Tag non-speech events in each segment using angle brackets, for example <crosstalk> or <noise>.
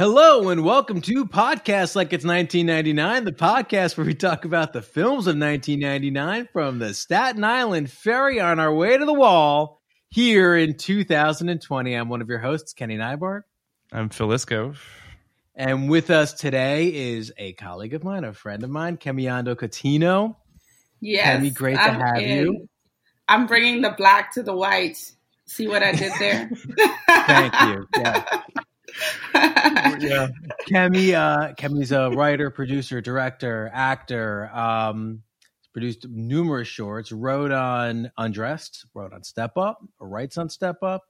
Hello and welcome to Podcast Like It's 1999, the podcast where we talk about the films of 1999 from the Staten Island ferry on our way to the wall here in 2020. I'm one of your hosts, Kenny Neibart. I'm Phil Iscove. And with us today is a colleague of mine, a friend of mine, Kemiyondo Coutinho. Yes. Kemi, great to I'm have in. you. I'm bringing the black to the white. See what I did there? <laughs> Thank you. <laughs> Yeah. <laughs> Yeah. Kemi, uh, Kemi's a writer, producer, director, actor. Um, produced numerous shorts. Wrote on Undressed. Wrote on Step Up. Or writes on Step Up.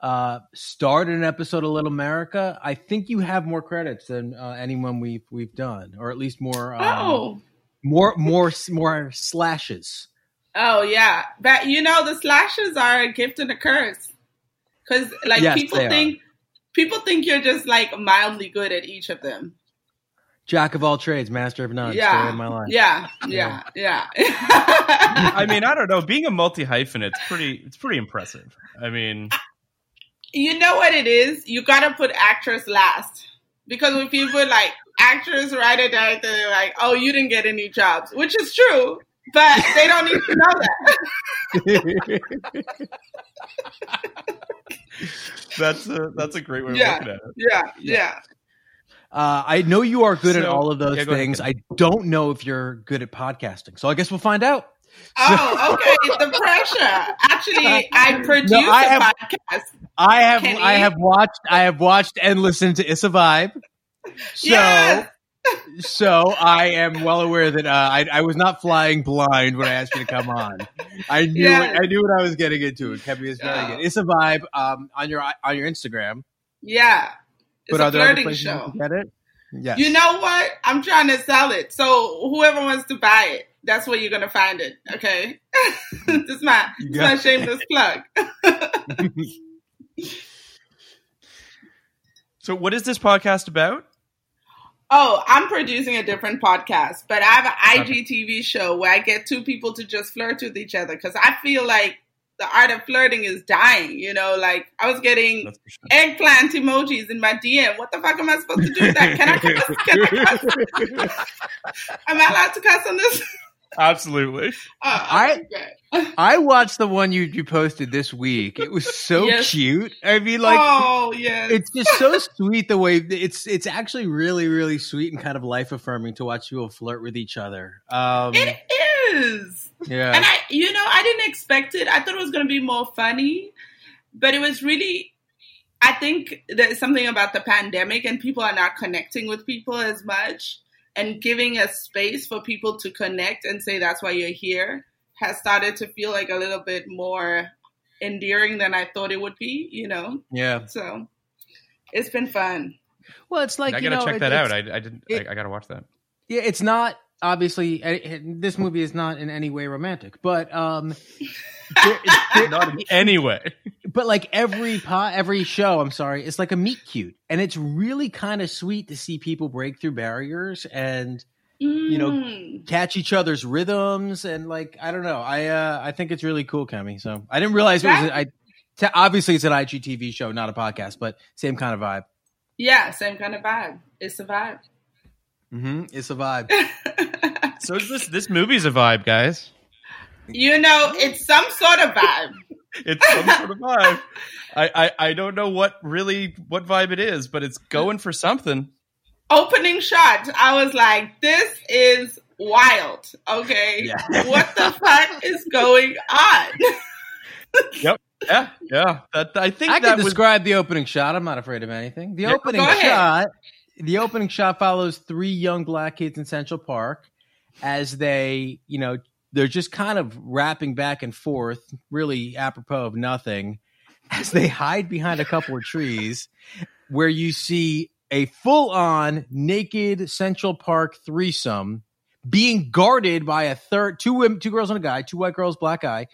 Uh, starred in an episode of Little America. I think you have more credits than uh, anyone we've we've done, or at least more. Um, oh. more more more slashes. Oh yeah. But you know the slashes are a gift and a curse. Cause like Yes, people think people think you're just like mildly good at each of them. Jack of all trades, master of none. Yeah. of my life. yeah. Yeah. Yeah. <laughs> I mean, I don't know. Being a multi hyphen, it's pretty. It's pretty impressive. I mean, you know what it is? You gotta put actress last. Because when people like actress, writer, director, they're like, oh, you didn't get any jobs, which is true, but they don't need to know that. <laughs> that's a that's a great way of Yeah. looking at it. yeah, yeah. Uh, I know you are good at all of those yeah, go ahead, things. I don't know if you're good at podcasting. So I guess we'll find out. Oh, okay. The pressure. Actually, I <laughs> produce No, I a have- podcast. I have Kenny? I have watched I have watched and listened to Issa Vibe. So Yes. So I am well aware that uh, I I was not flying blind when I asked you to come on. I knew Yes. I knew what I was getting into. And Kevin is very Yeah. good. Issa Vibe um, on your on your Instagram. Yeah. It's but a are there flirting places show. can get it? Yes. You know what? I'm trying to sell it. So whoever wants to buy it, that's where you're gonna find it. Okay. <laughs> this is my You this is my shameless plug. <laughs> <laughs> So, what is this podcast about? Oh, I'm producing a different podcast, but I have an IGTV show where I get two people to just flirt with each other because I feel like the art of flirting is dying. You know, like I was getting sure. eggplant emojis in my DM. What the fuck am I supposed to do with that? Can I cuss? Can I cuss? <laughs> Am I allowed to cuss on this? Absolutely. Uh, I- <laughs> I watched the one you you posted this week. It was so Yes. cute. I mean, like oh yes. it's just so sweet the way it's it's actually really really sweet and kind of life affirming to watch people flirt with each other. Um, it is. yeah, And I, you know, I didn't expect it. I thought it was going to be more funny, but it was really. I think there's something about the pandemic, and people are not connecting with people as much, and giving a space for people to connect and say that's why you're here has started to feel like a little bit more endearing than I thought it would be. You know, yeah. so it's been fun. Well, it's like I you gotta know, check it- that out. I, I didn't. it- I, I gotta watch that. Yeah, it's not obviously eh, eh, this movie is not in any way romantic, but um, <laughs> there- there- Not in any way. but like every pot, every show, I'm sorry, it's like a meet cute, and it's really kind of sweet to see people break through barriers and You know, Mm. catch each other's rhythms and like I don't know, I uh, I think it's really cool, Kemi. So I didn't realize it was. That- I t- obviously it's an IGTV show, not a podcast, but same kind of vibe. yeah, same kind of vibe. It's a vibe. Mm-hmm. It's a vibe. <laughs> So is this this movie's a vibe, guys. you know, it's some sort of vibe. <laughs> It's some sort of vibe. I, I I don't know what really what vibe it is, but it's going for something. opening shot, I was like, this is wild. Okay. Yeah. What the fuck is going on? <laughs> Yep. Yeah, yeah. That I think I that can was describe the opening shot. I'm not afraid of anything. The Yeah, opening shot. The opening shot follows three young black kids in Central Park as they, you know, they're just kind of rapping back and forth, really apropos of nothing, <laughs> as they hide behind a couple of trees, where you see a full-on naked Central Park threesome being guarded by a third, two women, two girls and a guy, two white girls, black guy,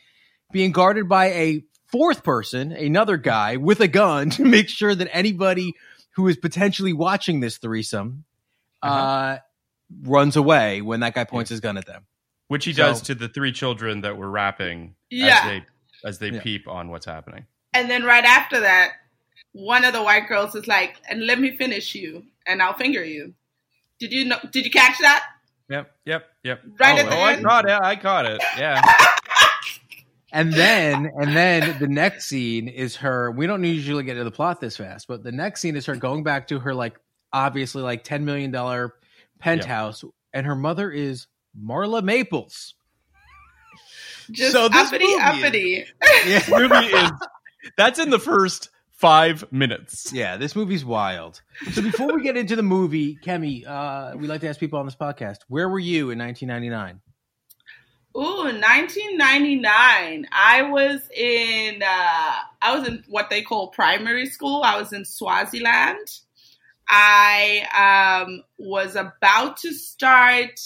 being guarded by a fourth person, another guy with a gun <laughs> to make sure that anybody who is potentially watching this threesome uh Uh-huh. Runs away when that guy points his gun at them. which he So- does to the three children that were rapping Yeah. as they as they Yeah. peep on what's happening. And then right after that, one of the white girls is like, and let me finish you and I'll finger you. Did you know did you catch that? Yep, yep, yep. Right oh, at the oh, I end? caught it. I caught it. Yeah. <laughs> And then and then the next scene is her we don't usually get to the plot this fast, but the next scene is her going back to her like obviously like 10 million dollar penthouse and her mother is Marla Maples. Just So this uppity movie is- uppity. <laughs> This movie is that's in the first five minutes. Yeah, this movie's wild. So before we get into the movie, Kemi, uh, we like to ask people on this podcast, where were you in 1999? Ooh, 1999. I was in uh I was in what they call primary school. I was in Swaziland. I um was about to start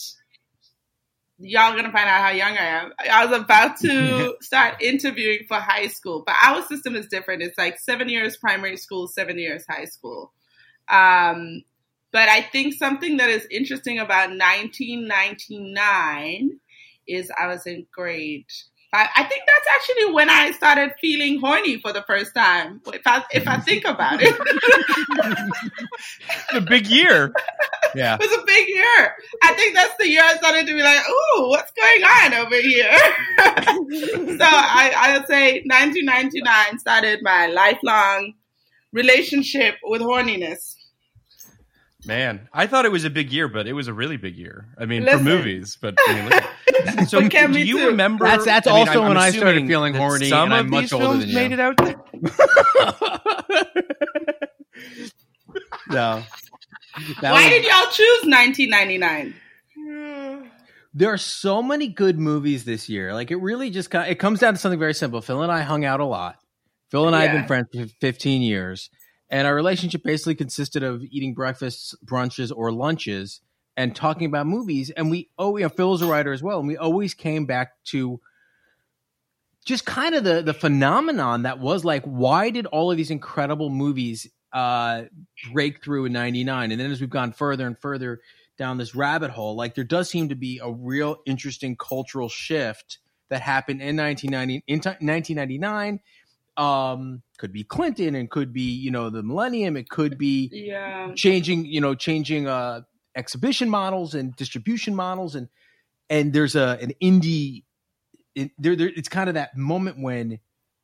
y'all gonna find out how young I am. I was about to <laughs> start interviewing for high school, but our system is different. It's like seven years primary school, seven years high school. Um, but I think something that is interesting about 1999 is I was in grade five. I think that's actually when I started feeling horny for the first time. If I if I think about it, It's <laughs> a big year. Yeah. <laughs> it was a big year. I think that's the year I started to be like, "Ooh, what's going on over here?" <laughs> so I I'll say 1999 started my lifelong relationship with horniness. Man, I thought it was a big year, but it was a really big year. I mean, Listen. for movies, but I mean, <laughs> so But do you too. remember? That's- that's I mean, also I'm- when I'm I started feeling horny, Some and I'm of much these older films than you. made it out there. <laughs> no. <laughs> That Why was- did y'all choose 1999? <sighs> there are so many good movies this year. Like it really just kind it comes down to something very simple. Phil and I hung out a lot. Phil and I have been friends for 15 years, and our relationship basically consisted of eating breakfasts, brunches, or lunches and talking about movies. And we oh, you know, Phil's a writer as well, and we always came back to just kind of the the phenomenon that was like, why did all of these incredible movies uh break through in 99 and then as we've gone further and further down this rabbit hole like there does seem to be a real interesting cultural shift that happened in 1990 in t- 1999 um could be clinton and could be you know the millennium it could be Yeah. changing you know changing uh exhibition models and distribution models and and there's a an indie. It, there, there, it's kind of that moment when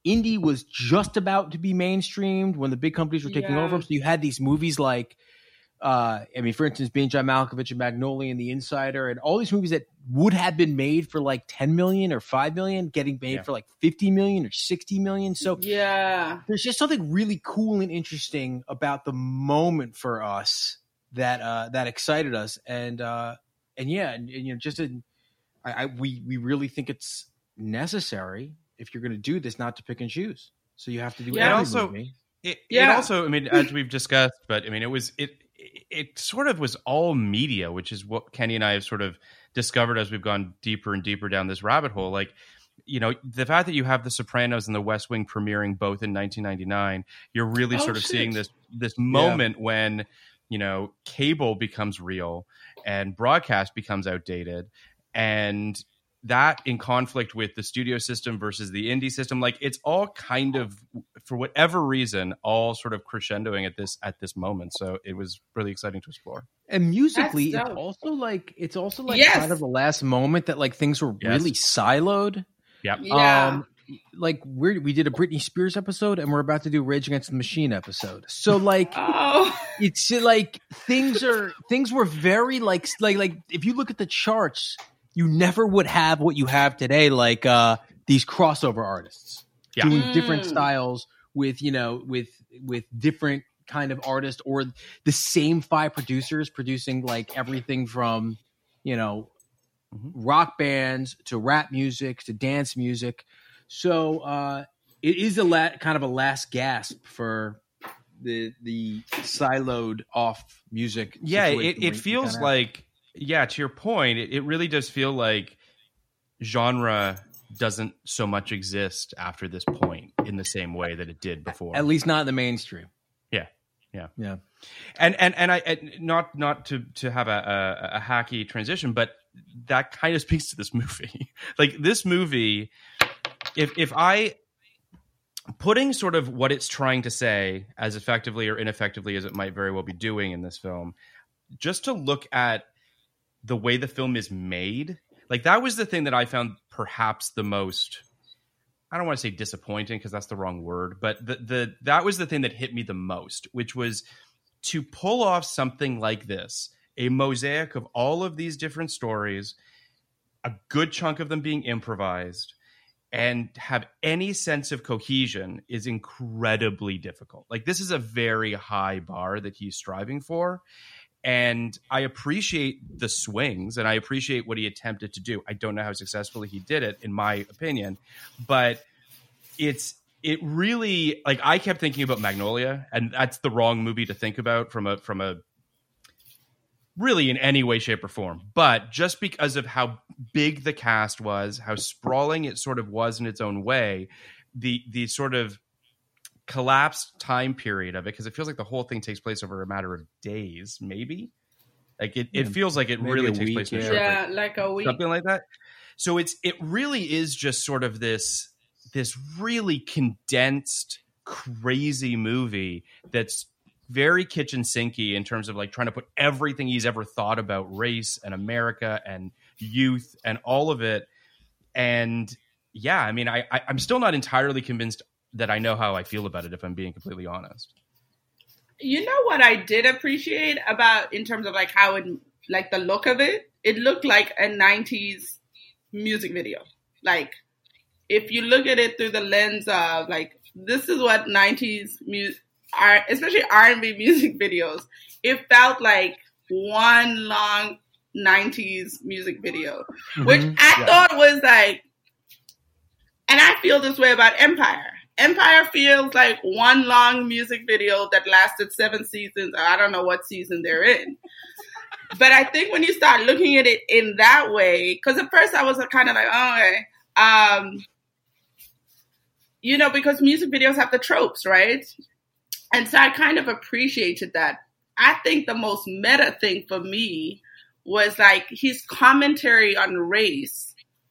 indie was just about to be mainstreamed when the big companies were taking Yeah. over. So you had these movies like, uh, I mean, for instance, being John Malkovich and Magnolia and The Insider, and all these movies that would have been made for like 10 million or 5 million, getting made Yeah. for like 50 million or 60 million. So Yeah. there's just something really cool and interesting about the moment for us that uh that excited us and uh and yeah and, and, you know just in, I, I we we really think it's necessary if you're going to do this not to pick and choose so you have to do Yeah. every And also- movie. It, it Yeah. also, I mean, as we've discussed, but I mean, it was it it sort of was all media, which is what Kenny and I have sort of discovered as we've gone deeper and deeper down this rabbit hole. Like, you know, the fact that you have The Sopranos and The West Wing premiering both in 1999, you're really Oh, sort of shit. seeing this this moment when you know cable becomes real and broadcast becomes outdated, and that in conflict with the studio system versus the indie system like it's all kind of for whatever reason all sort of crescendoing at this at this moment so it was really exciting to explore and musically it's also like it's also like Yes. kind of the last moment that like things were Yes. really siloed yep Yeah. Um, like we we did a Britney Spears episode, and we're about to do Rage Against the Machine episode. So like, oh. <laughs> it's like things are things were very like like like if you look at the charts, you never would have what you have today. Like uh these crossover artists Yeah. doing different Mm. styles with you know with with different kind of artists or the same five producers producing like everything from you know Mhm. rock bands to rap music to dance music so uh it is a la- kind of a last gasp for the the siloed off music yeah it, it feels kinda- like yeah to your point it, it really does feel like genre doesn't so much exist after this point in the same way that it did before at least not in the mainstream Yeah. Yeah. yeah and and and I and not not to to have a, a a hacky transition, but that kind of <laughs> speaks to this movie. <laughs> like this movie, if if I putting sort of what it's trying to say as effectively or ineffectively as it might very well be doing in this film, just to look at the way the film is made, like that was the thing that I found perhaps the most I don't want to say disappointing because that's the wrong word, but the the that was the thing that hit me the most, which was to pull off something like this, a mosaic of all of these different stories, a good chunk of them being improvised, and have any sense of cohesion is incredibly difficult. Like this is a very high bar that he's striving for. And I appreciate the swings and I appreciate what he attempted to do. I don't know how successfully he did it, in my opinion, but it's it really like I kept thinking about Magnolia, and that's the wrong movie to think about from a from a really in any way, shape, or form. But just because of how big the cast was, how sprawling it sort of was in its own way, the the sort of collapsed time period of it, because it feels like the whole thing takes place over a matter of days, maybe. Like it, it feels like it maybe really takes week, place in a yeah. Yeah, like a week. something like that. So it's it really is just sort of this this really condensed, crazy movie that's very kitchen sinky in terms of like trying to put everything he's ever thought about race and America and youth and all of it. And yeah, I mean, I, I I'm still not entirely convinced that I know how I feel about it. If I'm being completely honest. You know what I did appreciate about in terms of like how it like the look of it? It looked like a 90s music video. Like if you look at it through the lens of like this is what 90s music are especially R&B <laughs> music videos. It felt like one long 90s music video, which Mhm. I Yeah. thought was like and I feel this way about Empire. Empire feels like one long music video that lasted seven seasons. I don't know what season they're in. But I think when you start looking at it in that way, because at first I was kind of like, oh, okay. Um, you know, because music videos have the tropes, right? And so I kind of appreciated that. I think the most meta thing for me was like his commentary on race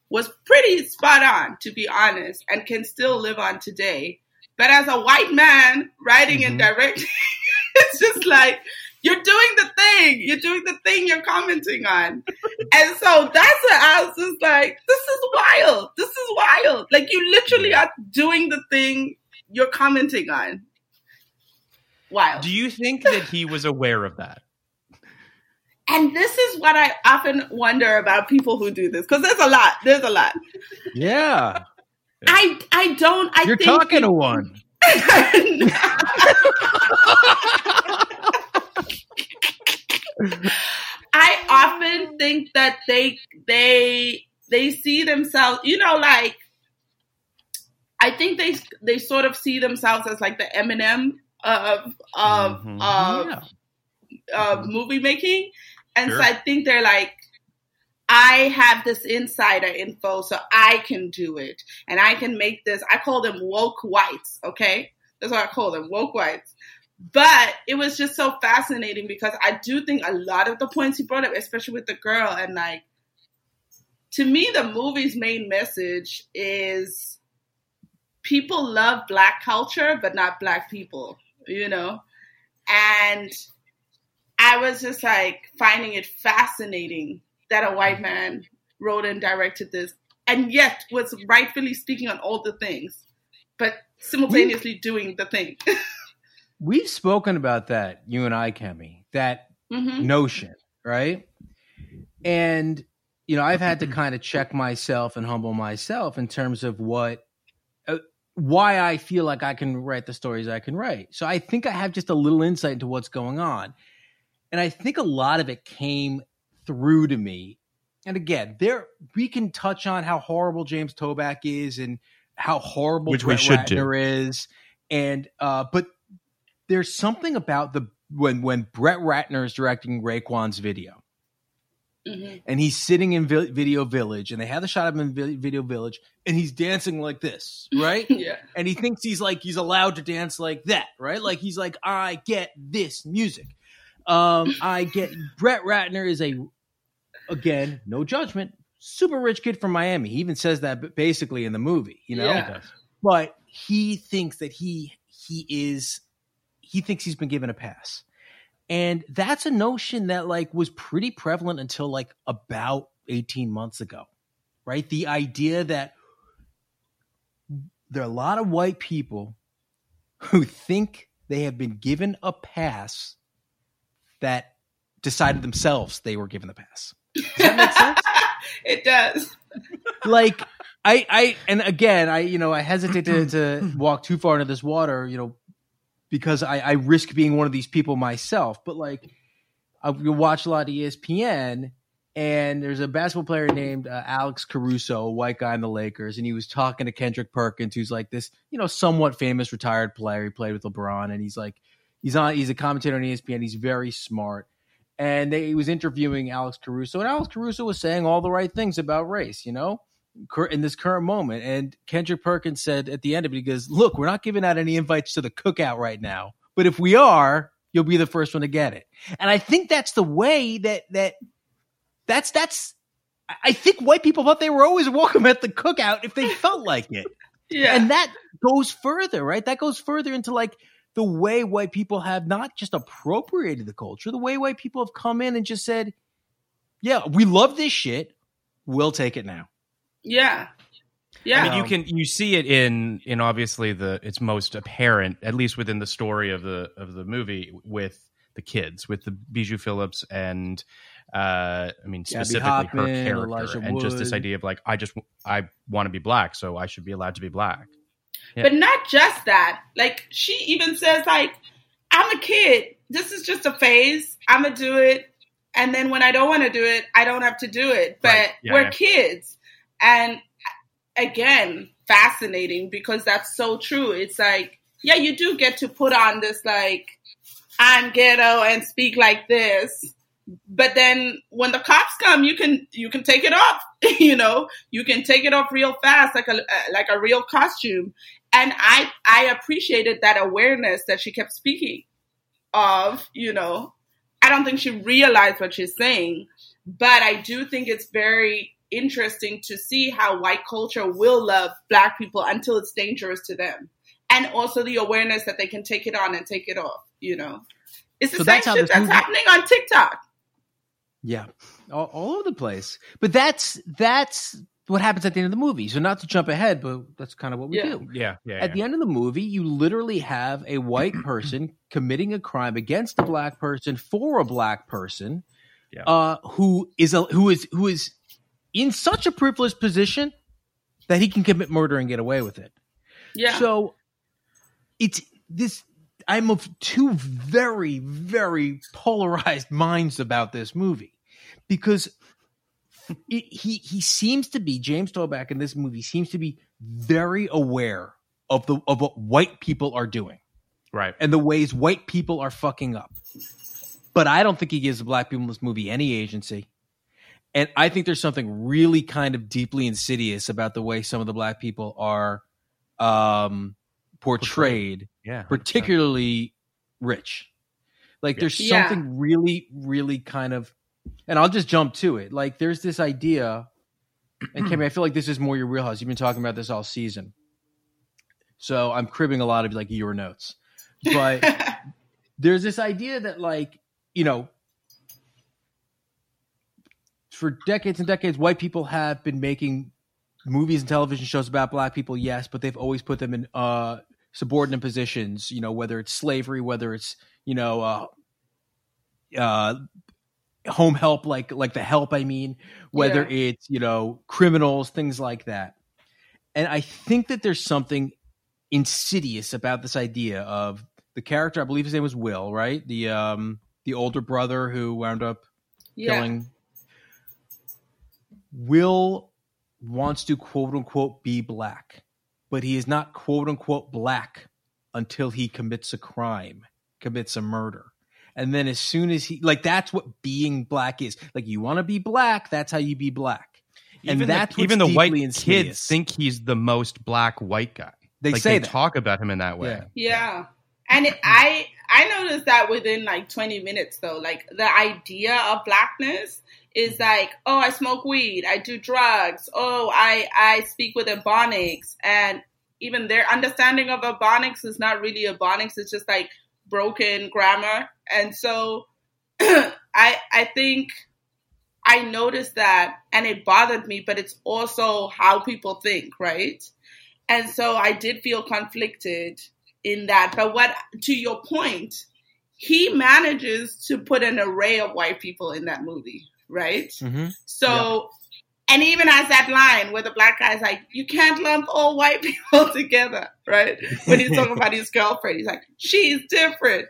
was pretty spot on, to be honest, and can still live on today. But as a white man writing and mm-hmm. directing, <laughs> it's just like You're doing the thing. You're doing the thing you're commenting on. and so that's what I was just like, this is wild. This is wild. Like you literally are doing the thing you're commenting on. Wild. Do you think that he was aware of that? And this is what I often wonder about people who do this because there's a lot. There's a lot. Yeah. I I don't. I You're think talking to one. <laughs> I often think that they they they see themselves, you know, like I think they they sort of see themselves as like the Eminem of of Mhm. of Yeah. of movie making, and Sure. so I think they're like. I have this insider info, so I can do it, and I can make this. I call them woke whites. Okay, that's what I call them, woke whites. But it was just so fascinating because I do think a lot of the points he brought up, especially with the girl, and like to me, the movie's main message is people love black culture, but not black people, you know? And I was just like finding it fascinating that a white man wrote and directed this and yet was rightfully speaking on all the things, but simultaneously doing the thing. <laughs> We've spoken about that, you and I, Kemi, that hmm notion, right? And, you know, I've had to kind of check myself and humble myself in terms of what, uh, why I feel like I can write the stories I can write. So I think I have just a little insight into what's going on. And I think a lot of it came through to me. And again, there we can touch on how horrible James Toback is and how horrible Which we Brett should do. Ratner is. And uh, but there's something about the when when Brett Ratner is directing Raekwon's video hmm and he's sitting in Vi- Video Village and they have the shot of him in Vi- Video Village and he's dancing like this, <laughs> right? Yeah. and he thinks he's like he's allowed to dance like that, right? Like he's like I get this music. Um I get Brett Ratner is a again, no judgment, super rich kid from Miami. He even says that basically in the movie, you know? Yeah. But he thinks that he he is he thinks he's been given a pass. And that's a notion that like was pretty prevalent until like about 18 months ago. Right? The idea that there are a lot of white people who think they have been given a pass that decided themselves they were given the pass. <laughs> Does that make sense? it does. like I, I, and again, I, you know, I hesitate to, <clears throat> to walk too far into this water, you know, because I, I risk being one of these people myself. But like, I watch a lot of ESPN, and there's a basketball player named uh, Alex Caruso, a white guy in the Lakers, and he was talking to Kendrick Perkins, who's like this, you know, somewhat famous retired player. He played with LeBron, and he's like, he's on, he's a commentator on ESPN. He's very smart and they, he was interviewing Alex Caruso, and Alex Caruso was saying all the right things about race, you know, in this current moment. And Kendrick Perkins said at the end of it, he goes, "Look, we're not giving out any invites to the cookout right now, but if we are, you'll be the first one to get it." And I think that's the way that that that's that's. I- I think white people thought they were always welcome at the cookout if they felt like it <laughs> Yeah. and that goes further, right? That goes further into like the way white people have not just appropriated the culture, the way white people have come in and just said, "Yeah, we love this shit. We'll take it now." yeah. Yeah. I mean, you can you see it in in obviously the it's most apparent, at least within the story of the of the movie, with the kids, with the Bijou Phillips and uh I mean specifically Hoffmann, her character, Elijah and just this idea of like I just I want to be black, so I should be allowed to be black. Yeah. But not just that. Like she even says, like, I'm a kid. This is just a phase. I'm gonna do it, and then when I don't want to do it, I don't have to do it. But Right. Yeah, we're yeah. kids, and again, fascinating because that's so true. It's like, yeah, you do get to put on this like, I'm ghetto and speak like this. But then when the cops come, you can you can take it off. <laughs> you know, you can take it off real fast, like a like a real costume. And I I appreciated that awareness that she kept speaking of. You know, I don't think she realized what she's saying, but I do think it's very interesting to see how white culture will love black people until it's dangerous to them, and also the awareness that they can take it on and take it off. You know. It's the So same that's shit that's movie- happening on TikTok. Yeah, all, all over the place. But that's that's what happens at the end of the movie. So not to jump ahead, but that's kind of what we Yeah. do. Yeah, yeah. At the end of the movie, you literally have a white <clears throat> person committing a crime against a black person for a black person, Yeah. uh, who is a who is who is in such a privileged position that he can commit murder and get away with it. Yeah. So it's this. I'm of two very, very polarized <laughs> minds about this movie because it, he he seems to be James Toback in this movie seems to be very aware of the of what white people are doing right. and the ways white people are fucking up. But I don't think he gives the black people in this movie any agency. And I think there's something really kind of deeply insidious about the way some of the black people are um, portrayed, Yeah. particularly rich. Like there's Yeah. something really, really kind of, and I'll just jump to it. Like there's this idea, and Kemi, I feel like this is more your wheelhouse. You've been talking about this all season. So I'm cribbing a lot of like your notes. But <laughs> there's this idea that like you know for decades and decades white people have been making movies and television shows about black people yes but they've always put them in uh subordinate positions you know whether it's slavery whether it's you know uh uh home help like like the help i mean whether Yeah. it's you know criminals things like that and i think that there's something insidious about this idea of the character i believe his name was will right the um the older brother who wound up yeah. killing will wants to quote unquote be black but he is not quote unquote black until he commits a crime commits a murder and then as soon as he like that's what being black is like you want to be black that's how you be black and even that's the, even the white deeply kids think he's the most black white guy. they like say they that talk about him in that way. Yeah. Yeah. And it, I I noticed that within like 20 minutes though, like the idea of blackness is like, oh, I smoke weed, I do drugs, oh, I I speak with ebonics, and even their understanding of ebonics is not really ebonics; it's just like broken grammar. And so, <clears throat> I I think I noticed that, and it bothered me. But it's also how people think, right? And so I did feel conflicted in that. But what, to your point, he manages to put an array of white people in that movie, right? Mhm. So, and even has that line where the black guy's like, you can't lump all white <laughs> people together, right? When he's talking about his girlfriend, he's like, she's different.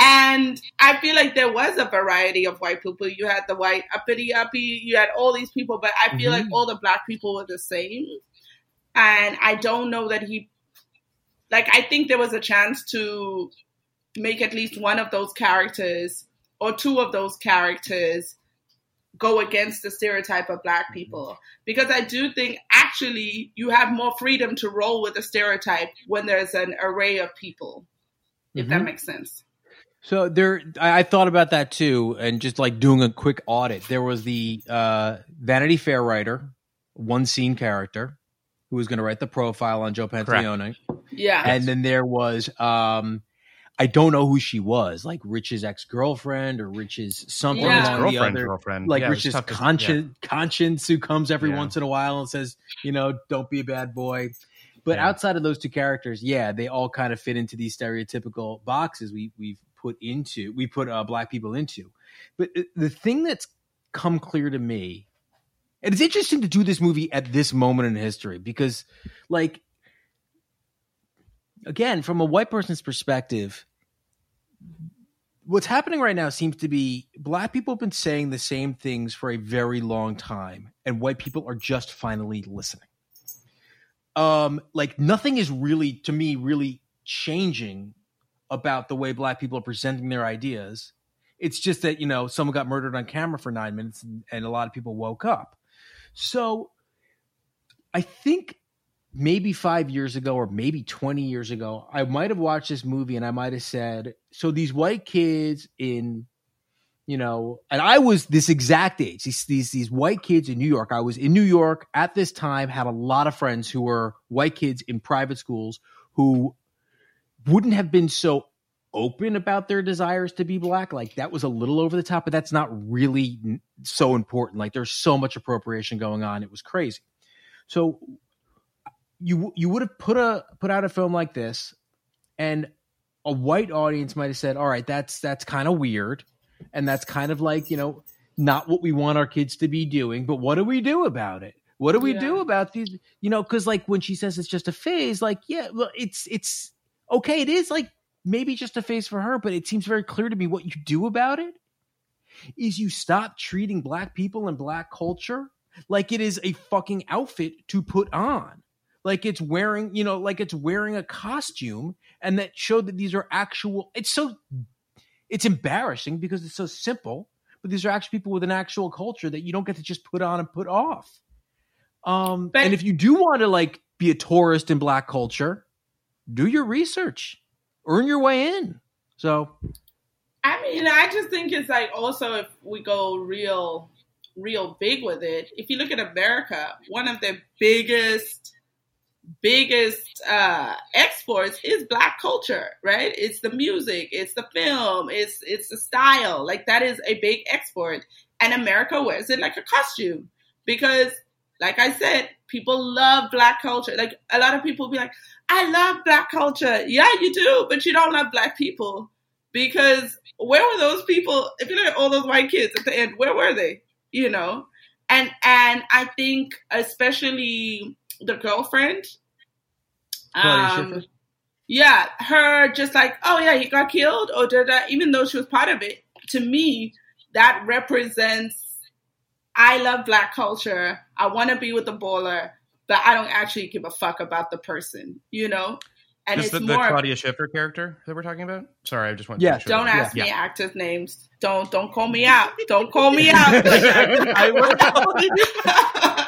And I feel like there was a variety of white people. You had the white uppity uppy, you had all these people, but I feel like mm-hmm. all the black people were the same. And I don't know that he, like, I think there was a chance to make at least one of those characters or two of those characters go against the stereotype of black people because I do think actually you have more freedom to roll with a stereotype when there's an array of people, if that Mhm. makes sense. So there, I, I thought about that too, and just like doing a quick audit. There was the uh, Vanity Fair writer, one scene character, who was going to write the profile on Joe Pantaleone, Yeah. and then there was, um, I don't know who she was, like Rich's ex girlfriend or Rich's something Yeah. along the girlfriend, other, girlfriend. like Yeah, Rich's tough to- conscience, conscience who comes every Yeah. once in a while and says, you know, don't be a bad boy. But Yeah. outside of those two characters, yeah, they all kind of fit into these stereotypical boxes we we've put into we put uh, black people into. But the thing that's come clear to me, and it's interesting to do this movie at this moment in history because, like, again, from a white person's perspective, what's happening right now seems to be black people have been saying the same things for a very long time, and white people are just finally listening. Um, like nothing is really, to me, really changing about the way black people are presenting their ideas. It's just that you know someone got murdered on camera for nine minutes, and, and a lot of people woke up. So, I think maybe five years ago or maybe 20 years ago, I might have watched this movie and I might have said, so these white kids in, you know, and I was this exact age, these, these, these white kids in New York. I was in New York at this time, had a lot of friends who were white kids in private schools who wouldn't have been so open about their desires to be black, like that was a little over the top, but that's not really so important. Like there's so much appropriation going on. It was crazy. So you you would have put a put out a film like this and a white audience might have said, "All right, that's that's kind of weird." And that's kind of like, you know, not what we want our kids to be doing, but what do we do about it? What do we Yeah. do about these? You know, because like when she says it's just a phase, like yeah, well, it's it's okay. It is like maybe just a phase for her, but it seems very clear to me what you do about it is you stop treating black people and black culture like it is a fucking outfit to put on. Like it's wearing, you know, like it's wearing a costume and that showed that these are actual it's so it's embarrassing because it's so simple, but these are actually people with an actual culture that you don't get to just put on and put off. Um But- and if you do want to like be a tourist in black culture, do your research. Earn your way in. So I mean, I just think it's like also if we go real, real big with it. If you look at America, one of the biggest, biggest uh, exports is black culture, right? It's the music, it's the film, it's it's the style. Like that is a big export, and America wears it like a costume because, like I said, people love black culture. Like a lot of people be like, "I love black culture." Yeah, you do, but you don't love black people because where were those people if you look at all those white kids at the end where were they you know and and i think especially the girlfriend um, yeah her just like oh yeah he got killed or did that even though she was part of it to me that represents i love black culture i want to be with the baller but i don't actually give a fuck about the person you know and This it's the, the more Claudia Schiffer character that we're talking about. Sorry, I just want. Yeah. to make Don't ask yeah. me actors' names. Don't don't call me out. Don't call me out. <laughs> I will. <laughs> <laughs>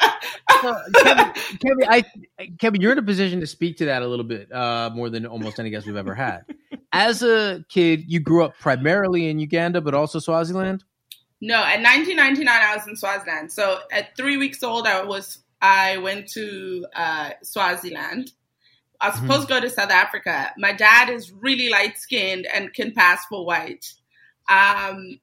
Kevin, Kevin, I, Kevin, you're in a position to speak to that a little bit uh, more than almost any guest we've ever had. As a kid, you grew up primarily in Uganda, but also Swaziland. no, at 1999, I was in Swaziland. So at three weeks old, I was I went to uh, Swaziland. I was supposed to go to South Africa. My dad is really light skinned and can pass for white. Um,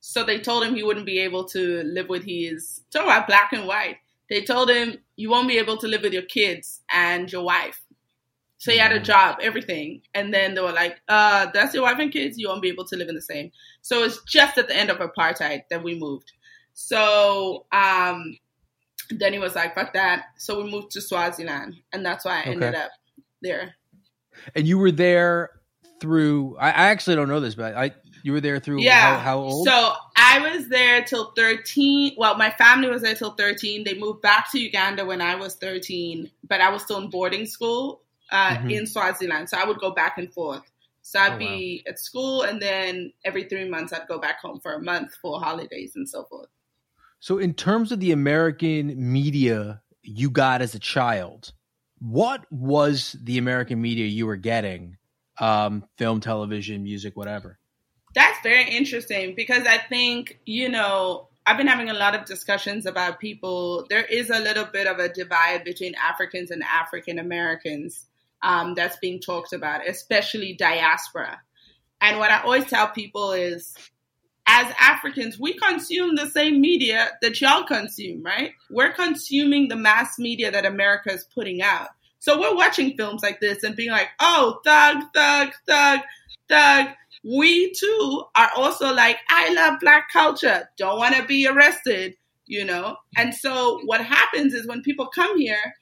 so they told him he wouldn't be able to live with his. Talk about black and white. They told him you won't be able to live with your kids and your wife. So he had a job, everything, and then they were like, uh, "That's your wife and kids. You won't be able to live in the same." So it's just at the end of apartheid that we moved. So um, then he was like, "Fuck that." So we moved to Swaziland, and that's why I ended up there. And you were there through. I, I actually don't know this, but I you were there through. Yeah. How, how old? So I was there till 13. Well, my family was there till 13. They moved back to Uganda when I was 13, but I was still in boarding school uh, Mhm. in Swaziland. So I would go back and forth. So I'd Oh, be at school, and then every three months I'd go back home for a month for holidays and so forth. So, in terms of the American media you got as a child, what was the American media you were getting? Um, film, television, music, whatever. That's very interesting because I think, you know, I've been having a lot of discussions about people. There is a little bit of a divide between Africans and African Americans um, that's being talked about, especially diaspora. And what I always tell people is, as Africans, we consume the same media that y'all consume, right? We're consuming the mass media that America is putting out. So we're watching films like this and being like, oh, thug, thug, thug, thug. We too are also like, I love black culture, don't want to be arrested, you know? And so what happens is when people come here,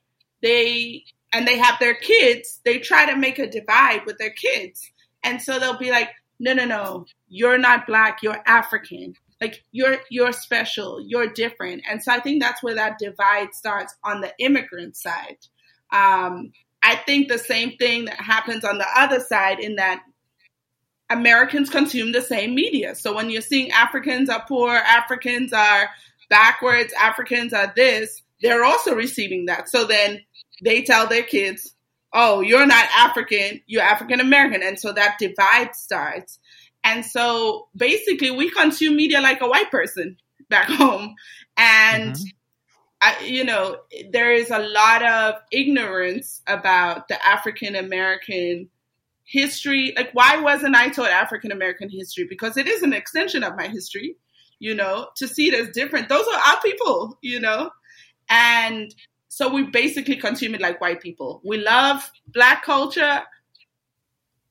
they, and they have their kids, they try to make a divide with their kids. And so they'll be like, no, no, no, you're not black, you're African. Like you're you're special, you're different. And so I think that's where that divide starts on the immigrant side. Um, I think the same thing that happens on the other side in that Americans consume the same media. So when you're seeing Africans are poor, Africans are backwards, Africans are this, they're also receiving that. So then they tell their kids, oh, you're not African, you're African American. And so that divide starts. And so basically, we consume media like a white person back <laughs> home. And, mm-hmm. I, you know, there is a lot of ignorance about the African American history. Like, why wasn't I taught African American history? Because it is an extension of my history, you know, to see it as different. Those are our people, you know? And so we basically consume it like white people. We love black culture,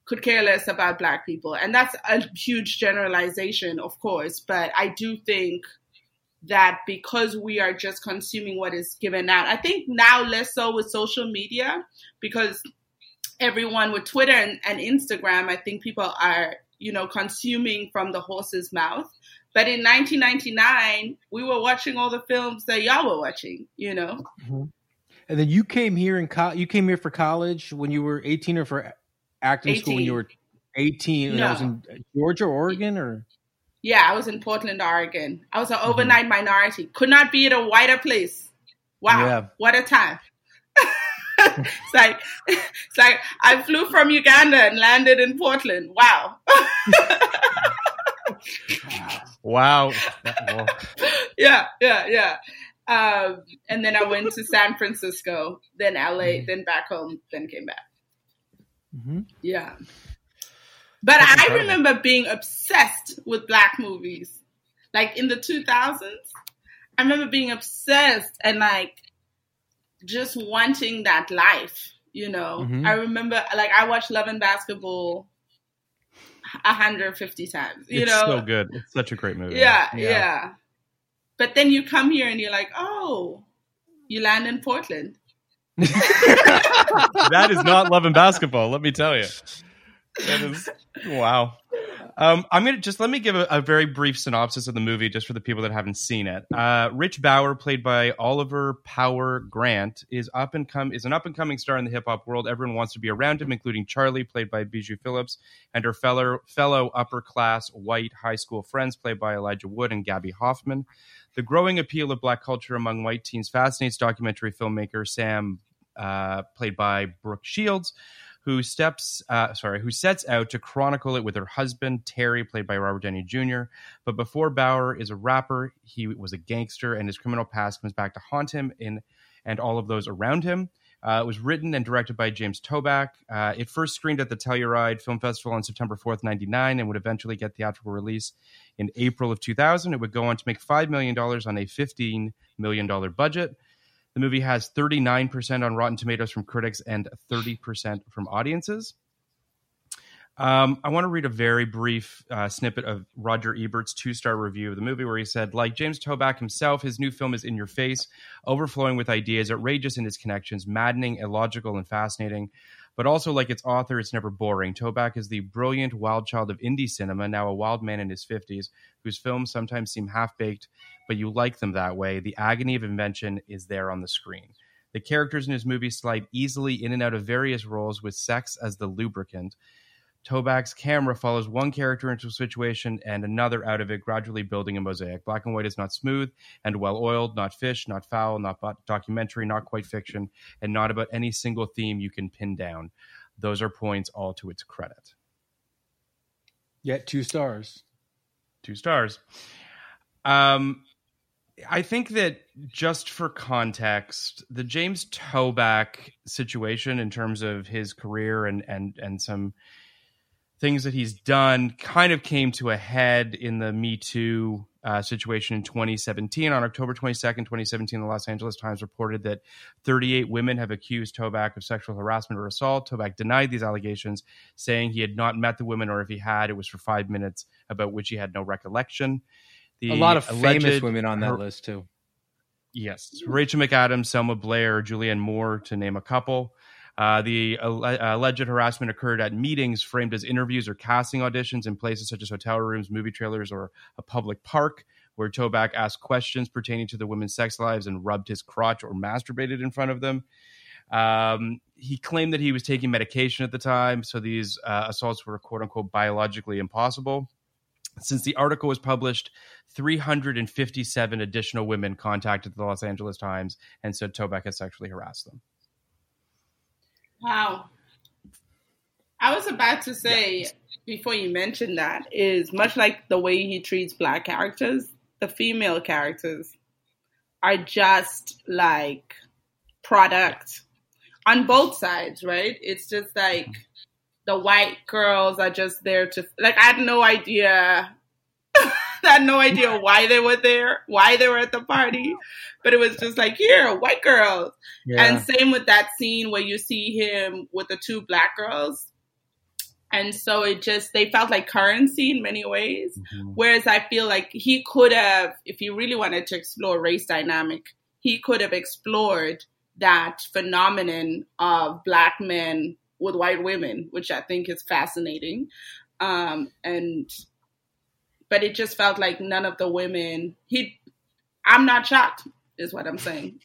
could care less about black people. And that's a huge generalization, of course. But I do think that because we are just consuming what is given out, I think now less so with social media because everyone with Twitter and, and Instagram, I think people are, you know, consuming from the horse's mouth. But in 1999, we were watching all the films that y'all were watching, you know. Mm-hmm. And then you came here in co- you came here for college when you were 18 or for acting 18. school when you were 18 and no. was in Georgia, Oregon or Yeah, I was in Portland, Oregon. I was an mm-hmm. overnight mm-hmm. minority. Could not be at a whiter place. Wow. Yeah. What a time. <laughs> it's like it's like I flew from Uganda and landed in Portland. Wow. <laughs> wow. <laughs> yeah, yeah, yeah. Um, and then I went to San Francisco, then LA, mm-hmm. then back home, then came back. Mm-hmm. Yeah. But That's I incredible. remember being obsessed with black movies. Like in the 2000s, I remember being obsessed and like just wanting that life, you know. Mm-hmm. I remember like I watched Love and Basketball 150 times, you it's know. so good. It's such a great movie. Yeah, yeah, yeah. But then you come here and you're like, "Oh, you land in Portland." <laughs> that is not Love and Basketball, let me tell you. That is wow. Um, I'm gonna just let me give a, a, very brief synopsis of the movie, just for the people that haven't seen it. Uh, Rich Bower, played by Oliver Power Grant, is up and come is an up and coming star in the hip hop world. Everyone wants to be around him, including Charlie, played by Bijou Phillips, and her fellow fellow upper class white high school friends, played by Elijah Wood and Gaby Hoffmann. The growing appeal of black culture among white teens fascinates documentary filmmaker Sam, uh, played by Brooke Shields who steps uh, sorry who sets out to chronicle it with her husband terry played by robert downey jr but before bauer is a rapper he was a gangster and his criminal past comes back to haunt him in and all of those around him uh, it was written and directed by James Toback. Uh, it first screened at the Telluride Film Festival on September 4th, 99, and would eventually get theatrical release in April of 2000. It would go on to make $5 million on a $15 million budget. The movie has 39% on Rotten Tomatoes from critics and 30% from audiences. Um, I want to read a very brief uh, snippet of Roger Ebert's two star review of the movie, where he said, Like James Toback himself, his new film is in your face, overflowing with ideas, outrageous in its connections, maddening, illogical, and fascinating. But also, like its author, it's never boring. Toback is the brilliant wild child of indie cinema, now a wild man in his 50s, whose films sometimes seem half baked but you like them that way. The agony of invention is there on the screen. The characters in his movies slide easily in and out of various roles with sex as the lubricant. Toback's camera follows one character into a situation and another out of it, gradually building a mosaic. Black and white is not smooth and well oiled, not fish, not foul, not documentary, not quite fiction, and not about any single theme you can pin down. Those are points all to its credit. Yet two stars. Two stars. Um, I think that just for context, the James Toback situation in terms of his career and and and some things that he's done kind of came to a head in the Me Too uh, situation in 2017. On October 22nd, 2017, the Los Angeles Times reported that 38 women have accused Toback of sexual harassment or assault. Toback denied these allegations, saying he had not met the women, or if he had, it was for five minutes, about which he had no recollection. The a lot of famous women on that her, list too. Yes, Rachel McAdams, Selma Blair, Julianne Moore, to name a couple. Uh, the alleged harassment occurred at meetings framed as interviews or casting auditions in places such as hotel rooms, movie trailers, or a public park, where Toback asked questions pertaining to the women's sex lives and rubbed his crotch or masturbated in front of them. Um, he claimed that he was taking medication at the time, so these uh, assaults were quote unquote biologically impossible. Since the article was published, 357 additional women contacted the Los Angeles Times and said Toback had sexually harassed them. Wow. I was about to say yeah. before you mentioned that is much like the way he treats black characters, the female characters are just like product on both sides, right? It's just like the white girls are just there to like I had no idea <laughs> I had no idea why they were there, why they were at the party, but it was just like, here, white girls. Yeah. And same with that scene where you see him with the two black girls. And so it just, they felt like currency in many ways. Mhm. Whereas I feel like he could have, if he really wanted to explore race dynamic, he could have explored that phenomenon of black men with white women, which I think is fascinating. Um, and, but it just felt like none of the women, he, I'm not shocked, is what I'm saying.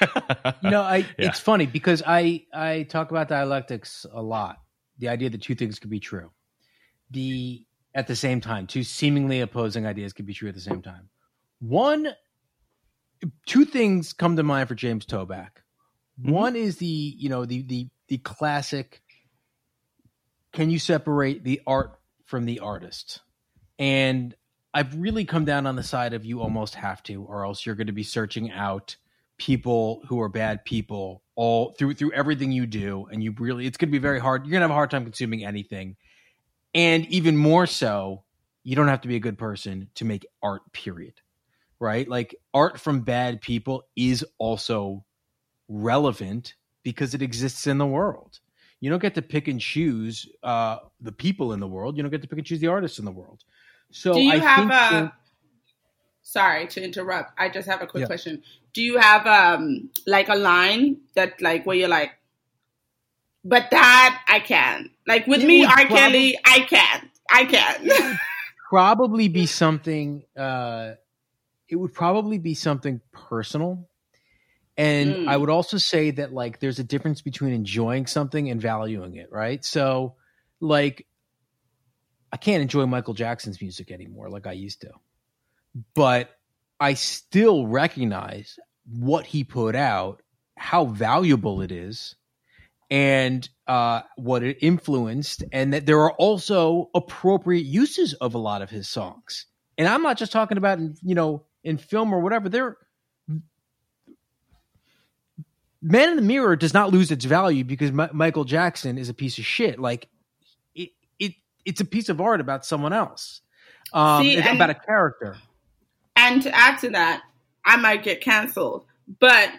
<laughs> no, I Yeah. it's funny because I I talk about dialectics a lot. The idea that two things could be true, the at the same time, two seemingly opposing ideas could be true at the same time. One, two things come to mind for James Toback. Mm-hmm. One is the you know the the the classic. Can you separate the art from the artist? And I've really come down on the side of you almost have to, or else you're going to be searching out people who are bad people all through through everything you do, and you really it's going to be very hard. You're going to have a hard time consuming anything, and even more so, you don't have to be a good person to make art. Period. Right? Like art from bad people is also relevant because it exists in the world. You don't get to pick and choose uh, the people in the world. You don't get to pick and choose the artists in the world. So Do you I have a? that- sorry to interrupt. I just have a quick Yeah. question. Do you have um like a line that like where you're like, but that I can. Like with It me, R. prob- Kelly, I can. I can. probably be something uh it would probably be something personal and Mm. i would also say that like there's a difference between enjoying something and valuing it right so like i can't enjoy michael jackson's music anymore like i used to but i still recognize what he put out how valuable it is and uh, what it influenced, and that there are also appropriate uses of a lot of his songs. And I'm not just talking about you know in film or whatever. There, Man in the Mirror does not lose its value because Mi- Michael Jackson is a piece of shit. Like it's a piece of art about someone else, um, See, it's and- about a character. and to add to that, I might get canceled, but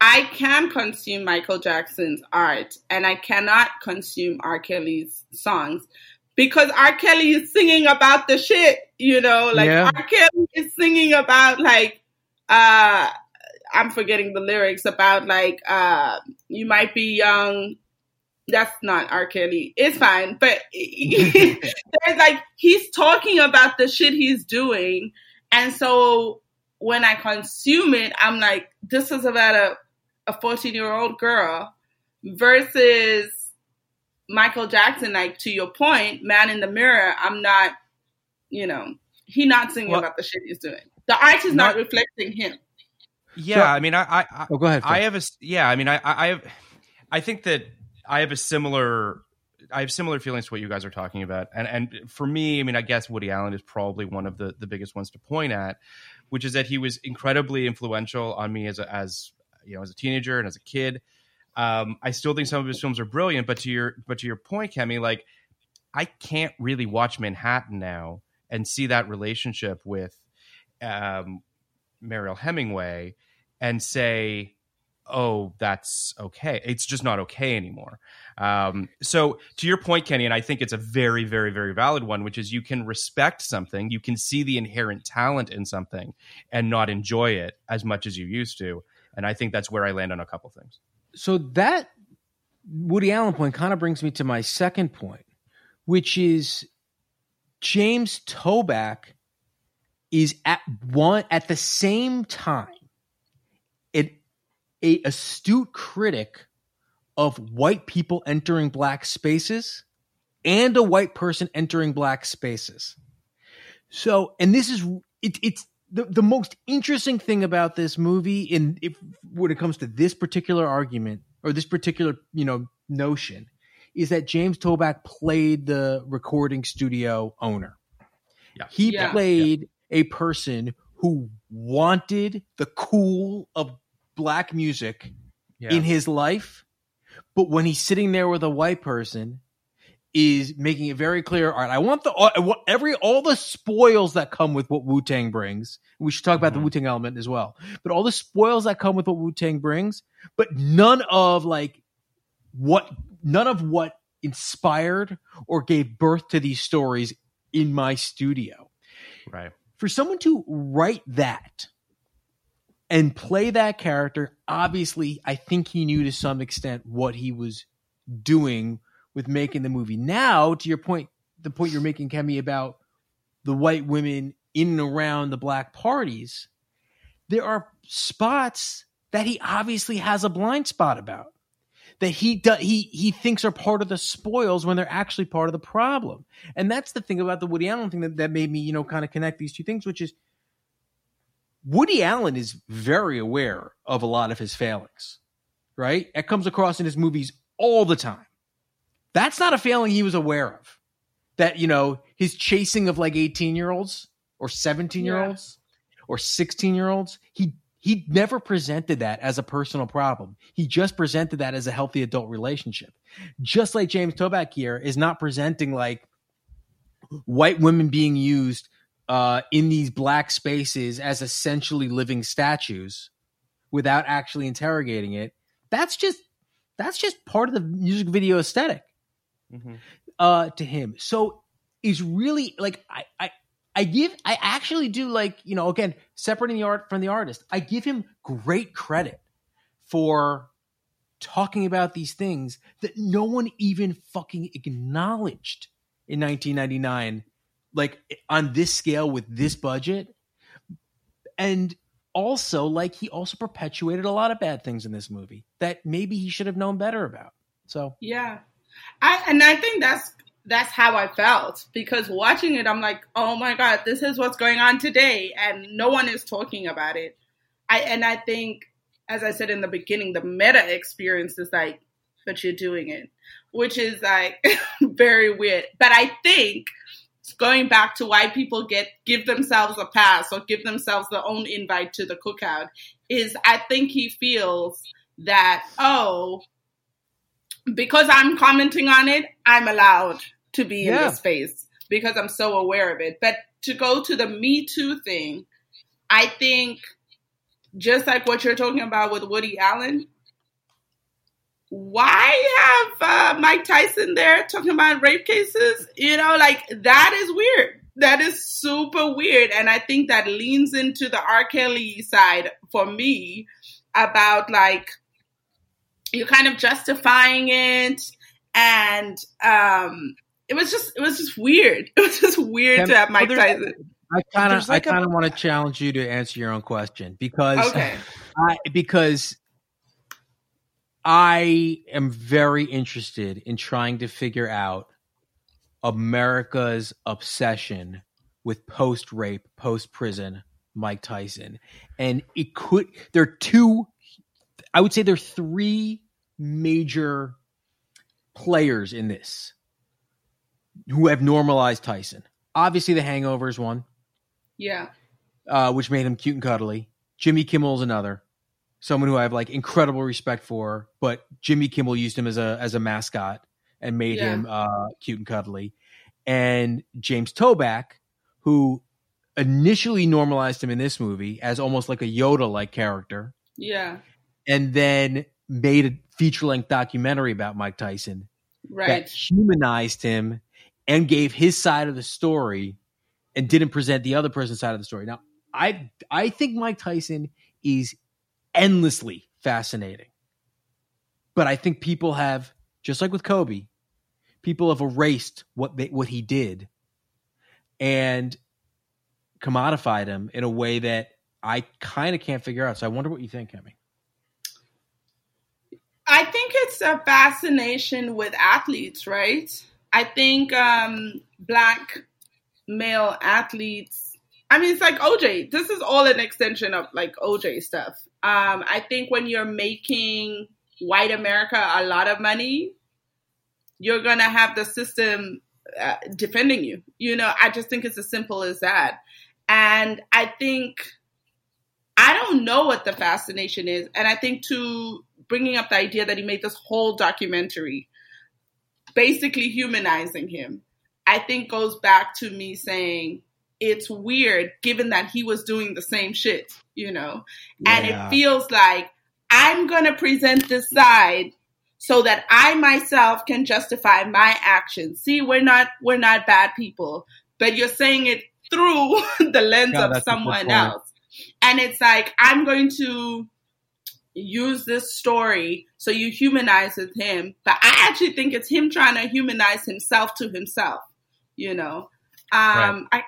I can consume Michael Jackson's art and I cannot consume R. Kelly's songs because R. Kelly is singing about the shit, you know, like Yeah. R. Kelly is singing about like, uh, I'm forgetting the lyrics about like, uh, you might be young. That's not R. Kelly. It's fine, but <laughs> there's like he's talking about the shit he's doing, and so when I consume it, I'm like, this is about a a 14 year old girl versus Michael Jackson. Like to your point, Man in the Mirror. I'm not, you know, he not singing Well- about the shit he's doing. The art is not, Not- reflecting him. Yeah, So- I mean, I, I, I Oh, go ahead. I have a, yeah. I mean, I, I I have. I think that I have a similar. I have similar feelings to what you guys are talking about, and and for me, I mean, I guess Woody Allen is probably one of the the biggest ones to point at, which is that he was incredibly influential on me as a, as you know as a teenager and as a kid. Um, I still think some of his films are brilliant, but to your but to your point, Kemi, like I can't really watch Manhattan now and see that relationship with um, Mariel Hemingway and say, "Oh, that's okay." It's just not okay anymore. Um, so, to your point, Kenny, and I think it's a very, very, very valid one, which is you can respect something, you can see the inherent talent in something, and not enjoy it as much as you used to. And I think that's where I land on a couple things. so that Woody Allen point kind of brings me to my second point, which is James Toback is at one at the same time an a astute critic of white people entering black spaces and a white person entering black spaces. So, and this is it, it's the, the most interesting thing about this movie in if when it comes to this particular argument or this particular you know notion is that James Toback played the recording studio owner. Yeah. He Yeah. played a person who wanted the cool of black music Yeah. in his life, but when he's sitting there with a white person, is making it very clear. All right, I want the I want every all the spoils that come with what Wu Tang brings. We should talk about the Mhm. Wu Tang element as well, but all the spoils that come with what Wu Tang brings, but none of like what none of what inspired or gave birth to these stories in my studio. Right. For someone to write that and play that character, obviously, I think he knew to some extent what he was doing with making the movie. Now, to your point, the point you're making, Kemi, about the white women in and around the black parties, there are spots that he obviously has a blind spot about that he do, he he thinks are part of the spoils when they're actually part of the problem. And that's the thing about the Woody Allen thing that, that made me, you know, kind of connect these two things, which is Woody Allen is very aware of a lot of his failings, right? It comes across in his movies all the time. That's not a failing he was aware of. That, you know, his chasing of like 18 year olds or 17 year olds or 16 year olds, he he never presented that as a personal problem. He just presented that as a healthy adult relationship. Just like James Toback here is not presenting like white women being used uh, in these black spaces as essentially living statues without actually interrogating it. That's just that's just part of the music video aesthetic Mhm. uh to him. So it's really like I I I give I actually do like, you know, again, separating the art from the artist. I give him great credit for talking about these things that no one even fucking acknowledged in 1999 like on this scale with this budget. And also like he also perpetuated a lot of bad things in this movie that maybe he should have known better about. So Yeah. I and I think that's that's how I felt because watching it I'm like, "Oh my god, this is what's going on today and no one is talking about it." I and I think as I said in the beginning, the meta experience is like, "But you're doing it." Which is like <laughs> very weird. But I think going back to why people get give themselves a pass or give themselves their own invite to the cookout is I think he feels that, oh, because I'm commenting on it, I'm allowed to be in Yeah. this space because I'm so aware of it. But to go to the Me Too thing, I think just like what you're talking about with Woody Allen, why have uh, Mike Tyson there talking about rape cases? You know, like that is weird. That is super weird. And I think that leans into the R. Kelly side for me about like, you're kind of justifying it and um it was just it was just weird <laughs> it was just weird Can- to have mike well, tyson I kind of There's like I a- kind of want to challenge you to answer your own question because okay <laughs> I, because I am very interested in trying to figure out America's obsession with post rape, post prison Mike Tyson. And it could, there are two, I would say there are three major players in this who have normalized Tyson. Obviously, The Hangover is one yeah uh, which made him cute and cuddly. Jimmy Kimmel's another, someone who I have like incredible respect for, but Jimmy Kimmel used him as a as a mascot and made Yeah. him uh, cute and cuddly. And James Toback, who initially normalized him in this movie as almost like a Yoda like character, yeah and then made a feature length documentary about Mike Tyson that humanized him and gave his side of the story and didn't present the other person's side of the story. Now, I I think Mike Tyson is endlessly fascinating. But I think people have just like with Kobe, people have erased what they, what he did and commodified him in a way that I kind of can't figure out. So I wonder what you think, Kemi. I think it's a fascination with athletes, right? I think um, black male athletes. I mean, it's like OJ. This is all an extension of like OJ stuff. Um, I think when you're making white America a lot of money, you're gonna have the system uh, defending you. You know, I just think it's as simple as that. And I think I don't know what the fascination is, and I think to bringing up the idea that he made this whole documentary. basically humanizing him, I think goes back to me saying it's weird given that he was doing the same shit, you know? And it feels like I'm going to present this side so that I myself can justify my actions. See, we're not we're not bad people, but you're saying it through <laughs> the lens Yeah, of that's a good someone else. And it's like I'm going to use this story so you humanize with him, but I actually think it's him trying to humanize himself to himself, you know. Um I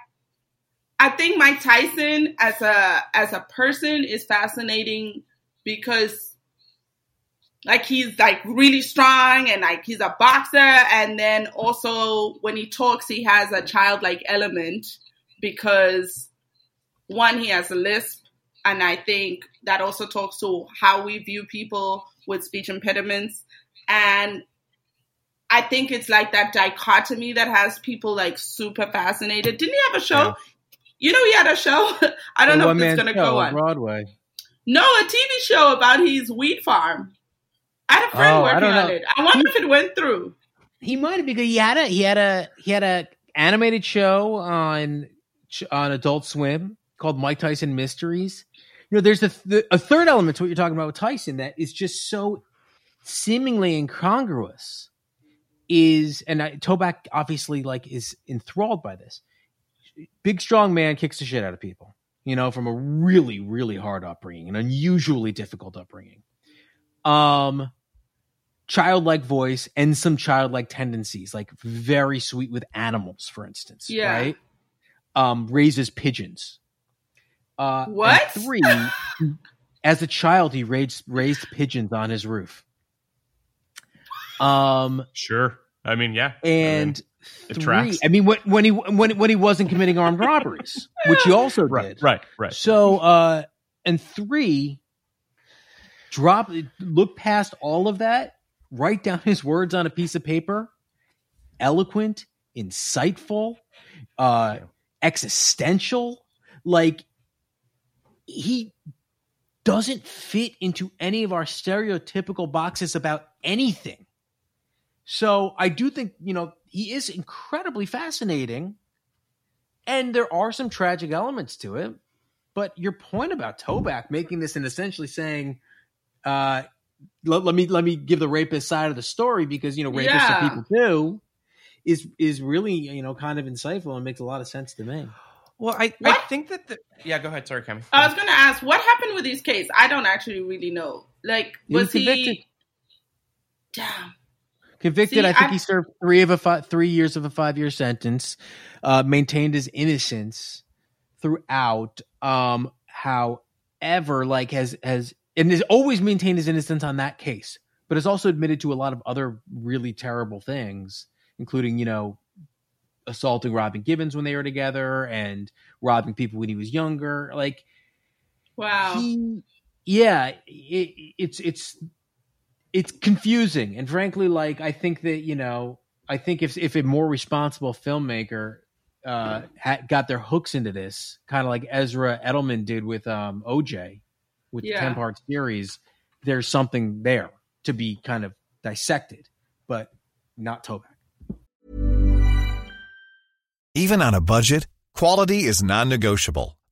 I think Mike Tyson as a as a person is fascinating because like he's like really strong and like he's a boxer and then also when he talks he has a childlike element because one he has a lisp and I think that also talks to how we view people with speech impediments and I think it's like that dichotomy that has people like super fascinated. Didn't he have a show? Yeah. You know, he had a show. <laughs> I don't know if it's going to go on. Broadway. No, a TV show about his wheat farm. I had a friend Oh, working on it. I wonder if it went through. He might have because he had a he had a he had a animated show on on Adult Swim called Mike Tyson Mysteries. You know, there's a th- a third element to what you're talking about with Tyson that is just so seemingly incongruous. Is and I, Toback obviously like is enthralled by this. Big strong man kicks the shit out of people. You know, from a really really hard upbringing, an unusually difficult upbringing. Um, childlike voice and some childlike tendencies, like very sweet with animals, for instance. Yeah. Right. Um, raises pigeons. Uh, What? three? <laughs> as a child, he raised raised pigeons on his roof. Um, Sure. I mean, yeah. and it three. tracks. I mean, when, when he when when he wasn't committing armed robberies, <laughs> which he also right, did. right, right. So, uh, and three, drop, look past all of that, write down his words on a piece of paper, eloquent, insightful, uh, existential. Like, he doesn't fit into any of our stereotypical boxes about anything. So I do think, you know, he is incredibly fascinating. And there are some tragic elements to it. But your point about Toback making this and essentially saying, uh, let, let me let me give the rapist side of the story because you know rapists Yeah. are people too, is is really you know kind of insightful and makes a lot of sense to me. Well, I, I think that the yeah. Go ahead. Sorry, Kemi. I was going to ask, what happened with his case? I don't actually really know. Like, He was, was convicted. he? Damn. Convicted, See, I think I- he served three of a fi- three years of a five year sentence. Uh, maintained his innocence throughout. Um, however, like has has and has always maintained his innocence on that case, but has also admitted to a lot of other really terrible things, including you know assaulting Robin Givens when they were together and robbing people when he was younger. Like Wow. he, yeah, it, it's it's it's confusing, and frankly, like I think that you know, I think if if a more responsible filmmaker uh had, got their hooks into this, kind of like Ezra Edelman did with um OJ, with Yeah. the ten part series, there's something there to be kind of dissected, but not Toback. Even on a budget, quality is non-negotiable.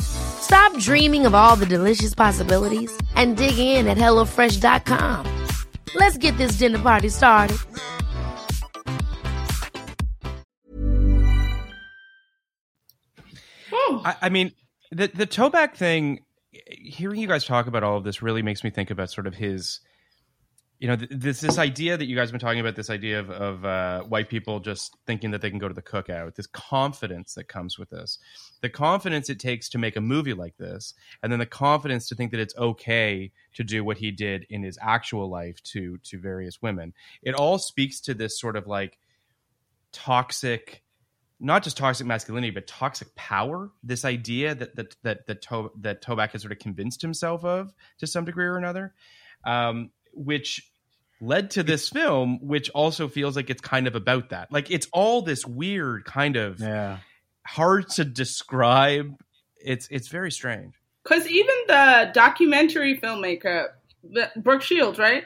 Stop dreaming of all the delicious possibilities and dig in at HelloFresh.com. Let's get this dinner party started. Whew. I, I mean, the the Toback thing. Hearing you guys talk about all of this really makes me think about sort of his you know, th- this this idea that you guys have been talking about, this idea of, of uh, white people just thinking that they can go to the cookout, this confidence that comes with this, the confidence it takes to make a movie like this, and then the confidence to think that it's okay to do what he did in his actual life to to various women. It all speaks to this sort of like toxic not just toxic masculinity, but toxic power. This idea that that that that, to- that Toback has sort of convinced himself of to some degree or another, um, which led to this film, which also feels like it's kind of about that. Like it's all this weird kind of Yeah. hard to describe. It's it's very strange. Because even the documentary filmmaker, the- Brooke Shields, right?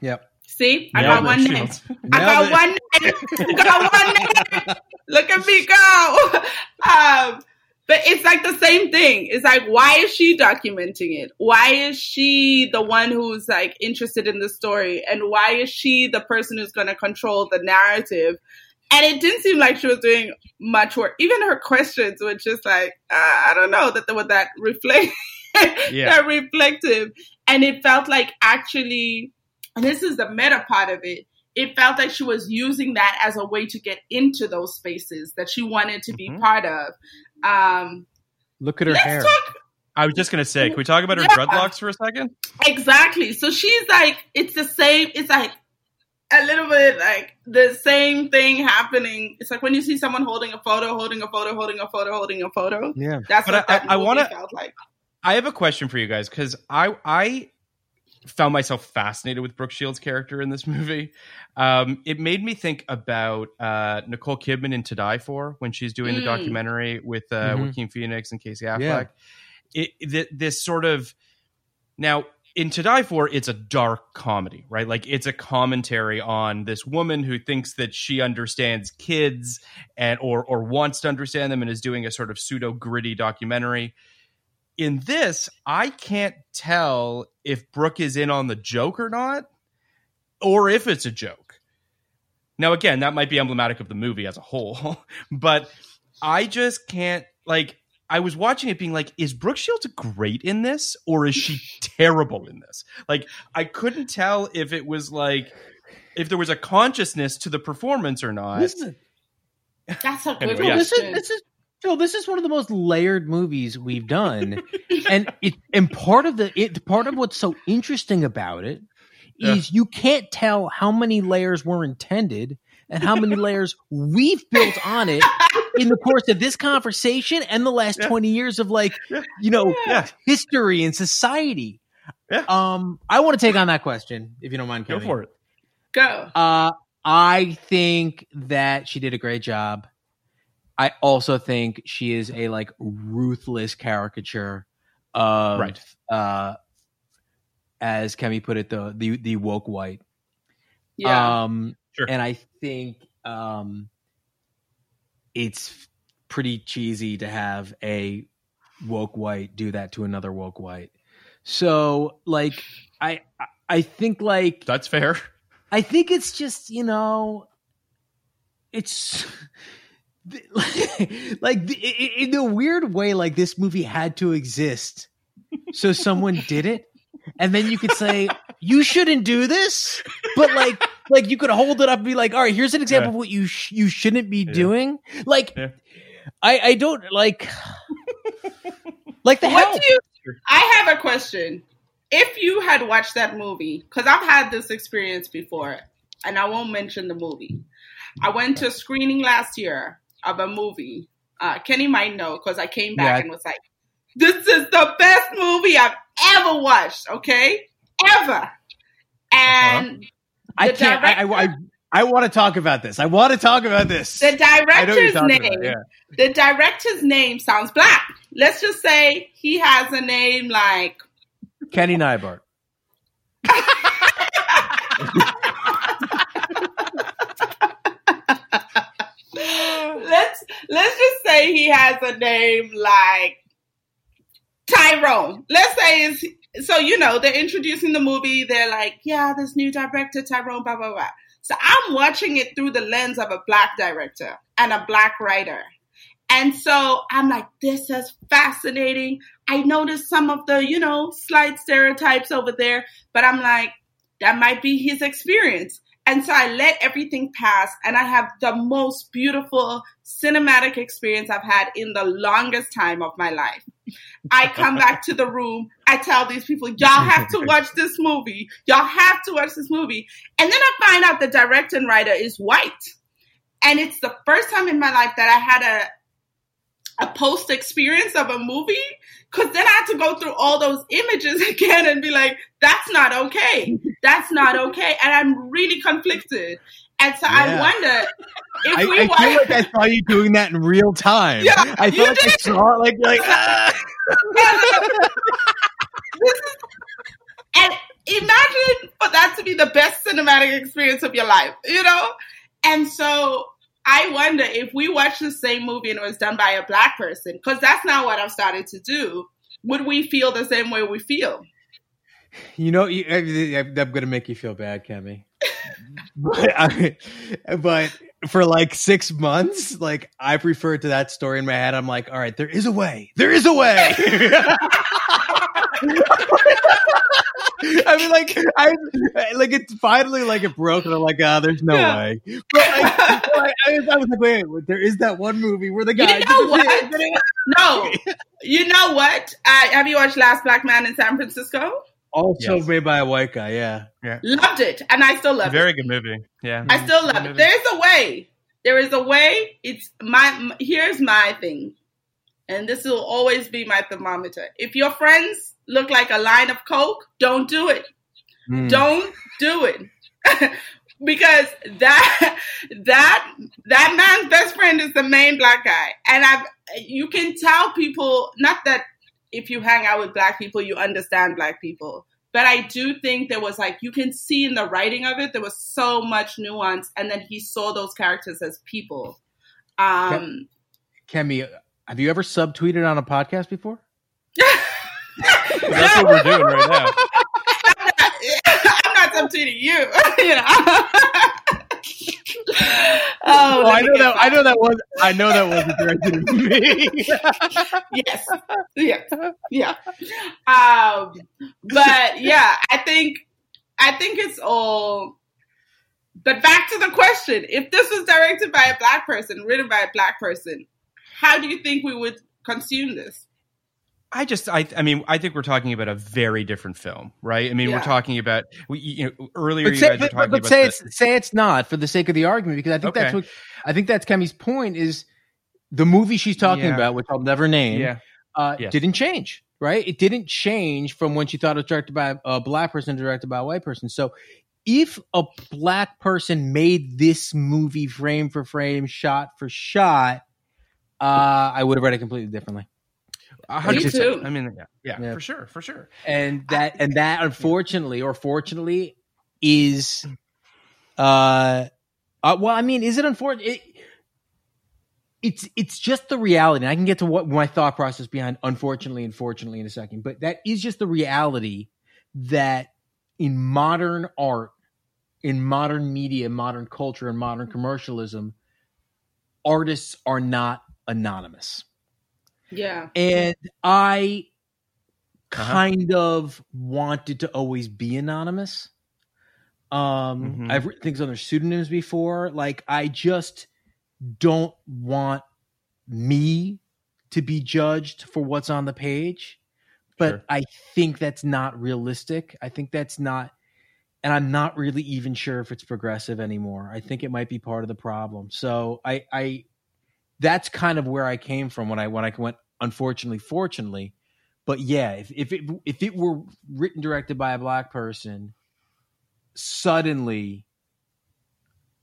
Yep. See, I Yeah, got Brooke one name. Shields. I got Nailed one name. I got one name. Look at me go. <laughs> Um, but it's like the same thing. It's like, why is she documenting it? Why is she the one who's like interested in the story? And why is she the person who's going to control the narrative? And it didn't seem like she was doing much work. Even her questions were just like, uh, I don't know that they were that reflect, <laughs> Yeah. that reflective. And it felt like actually, and this is the meta part of it. It felt like she was using that as a way to get into those spaces that she wanted to be Mhm. part of. Um, Look at her hair. talk I was just gonna say, can we talk about her Yeah. dreadlocks for a second? Exactly. So she's like, it's the same. It's like a little bit like the same thing happening. It's like when you see someone holding a photo, holding a photo, holding a photo, holding a photo. Yeah. That's But what I- that I- I wanna- felt like. I have a question for you guys because I I found myself fascinated with Brooke Shields' character in this <laughs> movie. Um, it made me think about uh, Nicole Kidman in To Die For when she's doing the Mm. documentary with uh, Mhm. Joaquin Phoenix and Casey Affleck. Yeah. It, th- this sort of now in To Die For, it's a dark comedy, right? Like it's a commentary on this woman who thinks that she understands kids and or or wants to understand them and is doing a sort of pseudo gritty documentary. In this, I can't tell if Brooke is in on the joke or not, or if it's a joke. Now, again, that might be emblematic of the movie as a whole, <laughs> but I just can't like. I was watching it being like, is Brooke Shields great in this or is she <laughs> terrible in this? Like, I couldn't tell if it was like, if there was a consciousness to the performance or not. This is, <laughs> That's a good Anyway, Phil, yeah. this is question. this is Phil. This is one of the most layered movies we've done, <laughs> and it and part of the it part of what's so interesting about it is you can't tell how many layers were intended and how many layers we've built on it in the course of this conversation and the last Yeah. 20 years of like Yeah. you know Yeah. history and society Yeah. um i want to take on that question if you don't mind Go for it. Go. Uh, I think that she did a great job. I also think she is a like ruthless caricature of, Right. uh, as Kemi put it, the the the woke white. Yeah. Um, Sure. and I think um, it's pretty cheesy to have a woke white do that to another woke white. So, like, I I- I think like That's fair. I think it's just you know, it's <laughs> like the- in a weird way, like this movie had to exist, so someone did it, and then you could say you shouldn't do this, but like like you could hold it up and be like, all right, here's an example Yeah. of what you sh- you shouldn't be Yeah. doing. Like, Yeah. I I don't like like the what help. do you? I have a question. If you had watched that movie, because I've had this experience before, and I won't mention the movie. I went to a screening last year of a movie. Uh, Kenny might know because I came back Yeah. and was like, "This is the best movie I've ever watched." Okay, ever. And I can't. I I, I, I want to talk about this. I want to talk about this. the I know what you're director's name. about, yeah. The director's name sounds black. Let's just say he has a name like Kenny Neibart. <laughs> let's let's just say he has a name like Tyrone. Let's say it's so you know they're introducing the movie. They're like, yeah, this new director Tyrone, blah blah blah. So I'm watching it through the lens of a black director and a black writer. And so I'm like, this is fascinating. I noticed some of the, you know, slight stereotypes over there, but I'm like, that might be his experience. And so I let everything pass and I have the most beautiful cinematic experience I've had in the longest time of my life. I come <laughs> back to the room. I tell these people, y'all have to <laughs> watch this movie. Y'all have to watch this movie. And then I find out the director and writer is white. And it's the first time in my life that I had a post experience of a movie because then I had to go through all those images <laughs> again and be like, that's not okay. That's not okay. And I'm really conflicted. And so I wonder if I, we I watch. feel like I saw you doing that in real time. Yeah, I feel like I did. saw it like like ah. <laughs> and imagine for that to be the best cinematic experience of your life, you know? And so I wonder if we watch the same movie and it was done by a black person, because that's not what I've started to do, would we feel the same way we feel? You know, I'm going to make you feel bad, Kemi. <laughs> but, I, but for like six months, like I've referred to that story in my head. I'm like, all right, there is a way. There is a way. <laughs> <laughs> I mean, like, I like it's finally like it broke, and I'm like, ah, there's no Yeah. way. But like, but, like, I, was, I was like, wait, wait, there is that one movie where the guy. You guy. know <laughs> what? No. You know what? Uh, have you watched Last Black Man in San Francisco? Also Yes. made by a white guy. Yeah. Yeah. Loved it. And I still love it. Very good movie. Yeah. I still love Good it. movie. There's a way. There is a way. It's my. Here's my thing, and this will always be my thermometer. If your friends look like a line of coke, don't do it. Mm. Don't do it. <laughs> because that that that man's best friend is the main black guy, and I you can tell people not that if you hang out with black people you understand black people, but I do think there was like you can see in the writing of it there was so much nuance, and then he saw those characters as people. Um, Kemi, have you ever subtweeted on a podcast before? <laughs> That's what we're doing right now. <laughs> I'm not subtweeting you. <laughs> you know. <laughs> oh, let I know get that. I know that was. I know that wasn't directed at me. yes, yes, yeah. Um, but yeah, I think I think it's all. But back to the question: If this was directed by a black person, written by a black person, how do you think we would consume this? I just, I, I mean, I think we're talking about a very different film, right? I mean, Yeah. we're talking about, we, you know, earlier but you say, guys were but, talking but about say the- it's say it's not for the sake of the argument because I think that's what I think that's Kemi's point is the movie she's talking Yeah. about, which I'll never name, yeah, uh, Yes. didn't change. Right? It didn't change from when she thought it was directed by a black person directed by a white person. So if a black person made this movie frame for frame, shot for shot, uh, I would have read it completely differently. A hundred Me percent. too. I mean, yeah, yeah, Yeah. for sure, for sure. and that and that unfortunately or fortunately is uh, uh well i mean is it unfortunate it, it's it's just the reality and i can get to what my thought process behind unfortunately and fortunately in a second but that is just the reality that in modern art in modern media modern culture and modern commercialism artists are not anonymous Yeah, and I Uh-huh. kind of wanted to always be anonymous. Um, Mhm. I've written things under pseudonyms before. Like I just don't want me to be judged for what's on the page. But Sure. I think that's not realistic. I think that's not and I'm not really even sure if it's progressive anymore. I think it might be part of the problem. So I I that's kind of where I came from when I when I went unfortunately fortunately. But yeah, if if it if it were written directed by a black person, suddenly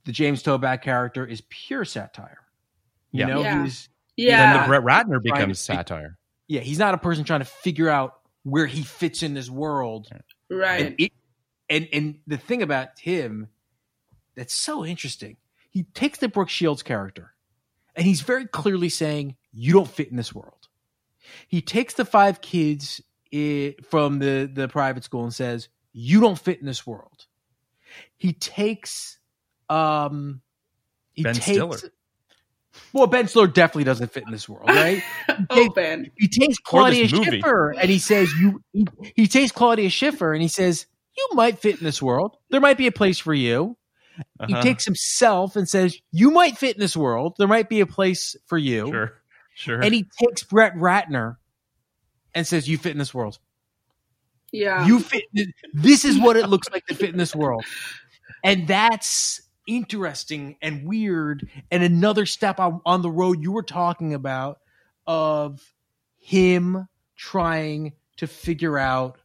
the James Toback character is pure satire. You Yeah. know, Yeah. he's yeah. Then the Brett Ratner Trying to becomes satire. yeah, he's not a person trying to figure out where he fits in this world. right. And, it, and and the thing about him that's so interesting, he takes the Brooke Shields character, and he's very clearly saying, "You don't fit in this world." He takes the five kids i from the the private school and says, "You don't fit in this world." He takes, um, he Ben takes, Stiller. Well, Ben Stiller definitely doesn't fit in this world, <laughs> right? Open. he takes Or this Claudia. Schiffer and he says you he, he takes Claudia Schiffer and he says you you might fit in this world. There might be a place for you. He Uh-huh. takes himself and says, you might fit in this world. There might be a place for you. Sure. Sure. And he takes Brett Ratner and says, you fit in this world. Yeah. You fit. This is what it looks like to fit in this world, and that's interesting and weird. And another step on, on the road you were talking about of him trying to figure out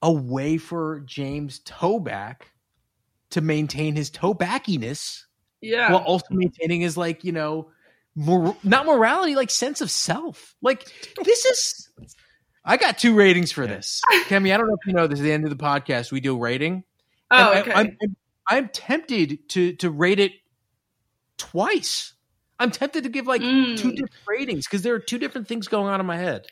a way for James Toback to maintain his Tobackiness. yeah. while also maintaining his like you know mor- not morality like sense of self like this is i got two ratings for this kemi i don't know if you know this at the end of the podcast we do a rating oh, And okay. I, am I'm, I'm tempted to to rate it twice i'm tempted to give like Mm. two different ratings because there are two different things going on in my head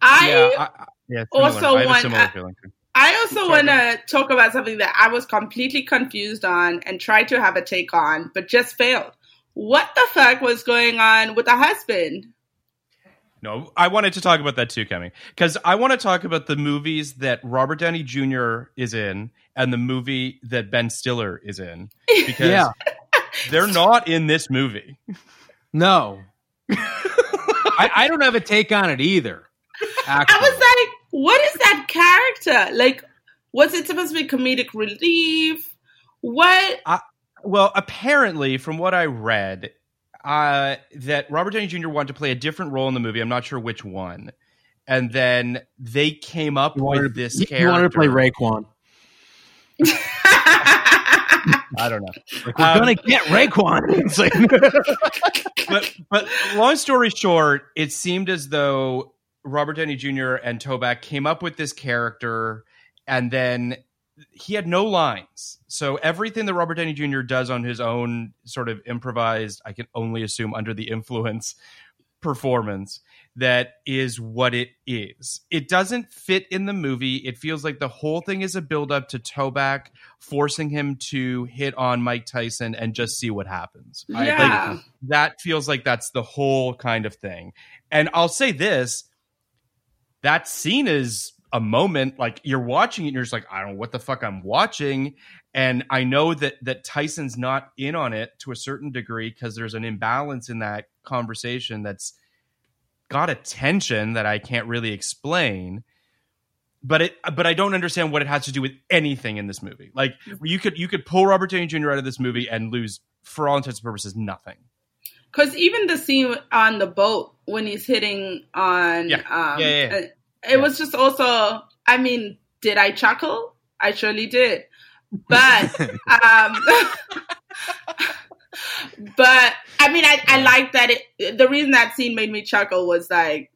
I yeah, I, I- yeah, also I have a want- similar I- feeling. too. I also want to talk about something that I was completely confused on and tried to have a take on, but just failed. What the fuck was going on with the husband? No, I wanted to talk about that too, Kemi, because I want to talk about the movies that Robert Downey Jr. is in and the movie that Ben Stiller is in, <laughs> because Yeah. they're not in this movie. no <laughs> I, I don't have a take on it either I actually. was like, what is that character? Like, was it supposed to be comedic relief? What? Well, apparently, from what I read, uh, that Robert Downey Jr. wanted to play a different role in the movie. I'm not sure which one. And then they came up You wanted with to- this you- character. you wanted to play Raekwon. <laughs> I don't know. Like, we're Um, gonna get Raekwon. <laughs> It's like, <laughs> but but long story short, it seemed as though Robert Downey Jr. and Toback came up with this character, and then he had no lines. So everything that Robert Downey Jr. does on his own, sort of improvised, I can only assume under the influence performance that is what it is. It doesn't fit in the movie. It feels like the whole thing is a build up to Toback forcing him to hit on Mike Tyson and just see what happens. I- like, yeah. that feels like that's the whole kind of thing. And I'll say this that scene is a moment like you're watching it and you're just like, I don't know what the fuck I'm watching. And I know that that Tyson's not in on it to a certain degree because there's an imbalance in that conversation that's got a tension that I can't really explain. But it but I don't understand what it has to do with anything in this movie. Like you could you could pull Robert Downey Jr. out of this movie and lose for all intents and purposes nothing. Because even the scene on the boat when he's hitting on, Yeah. um, Yeah, yeah, yeah. uh, it was just also. I mean, did I chuckle? I surely did, but <laughs> um, <laughs> but I mean, I, I like that. It the reason that scene made me chuckle was like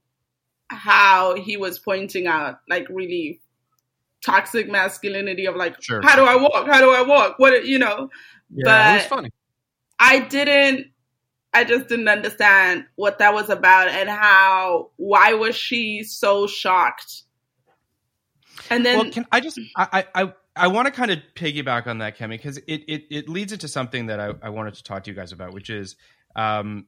how he was pointing out like really toxic masculinity of like Sure. how do I walk? How do I walk? What you know? yeah, it was But- funny. I didn't I just didn't understand what that was about and how why was she so shocked? And then well, can I just I I I, want to kind of piggyback on that, Kemi, because it, it it leads into something that I, I wanted to talk to you guys about, which is um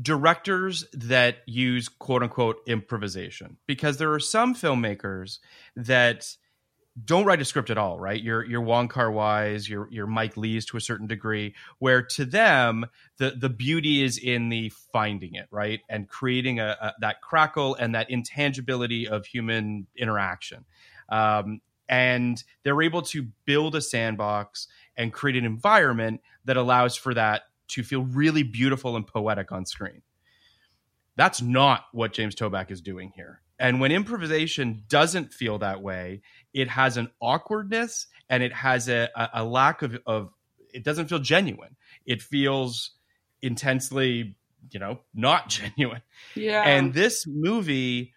directors that use quote unquote improvisation. Because there are some filmmakers that don't write a script at all, right? You're you're Wong Kar Wai's, you're Mike Leigh's to a certain degree, where to them the the beauty is in the finding it, right, and creating a, a that crackle and that intangibility of human interaction. Um, and they're able to build a sandbox and create an environment that allows for that to feel really beautiful and poetic on screen. That's not what James Toback is doing here. And when improvisation doesn't feel that way, it has an awkwardness and it has a, a, a lack of, of, it doesn't feel genuine. It feels intensely, you know, not <laughs> genuine. yeah. And this movie,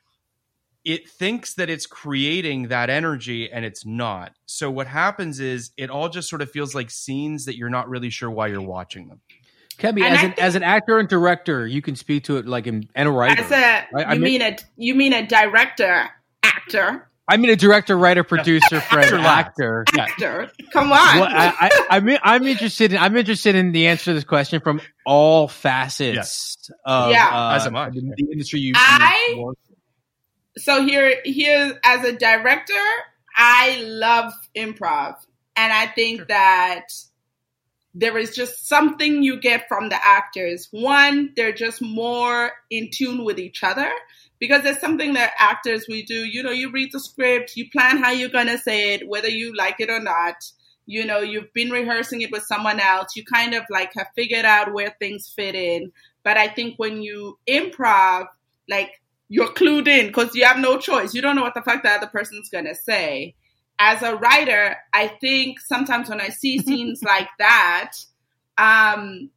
it thinks that it's creating that energy and it's not. So what happens is it all just sort of feels like scenes that you're not really sure why you're watching them. Kemi, And as I an as an actor and director, you can speak to it like in, and a writer. as a I- I you mean- mean a you mean a director actor I mean, a director, writer, producer, friend, Actor last. actor. Yeah. Come on. Well, I, I, I mean, I'm interested. In, I'm interested in the answer to this question from all facets Yes. of Yeah. uh, As am I. the, the industry you. I- you work so here here as a director, I love improv, and I think that there is just something you get from the actors. One, they're just more in tune with each other because there's something that actors we do. You know, you read the script, you plan how you're gonna say it, whether you like it or not. You know, you've been rehearsing it with someone else. You kind of like have figured out where things fit in. But I think when you improv, like you're clued in because you have no choice. You don't know what the fuck the other person's gonna say. As a writer, I think sometimes when I see <laughs> scenes like that, um,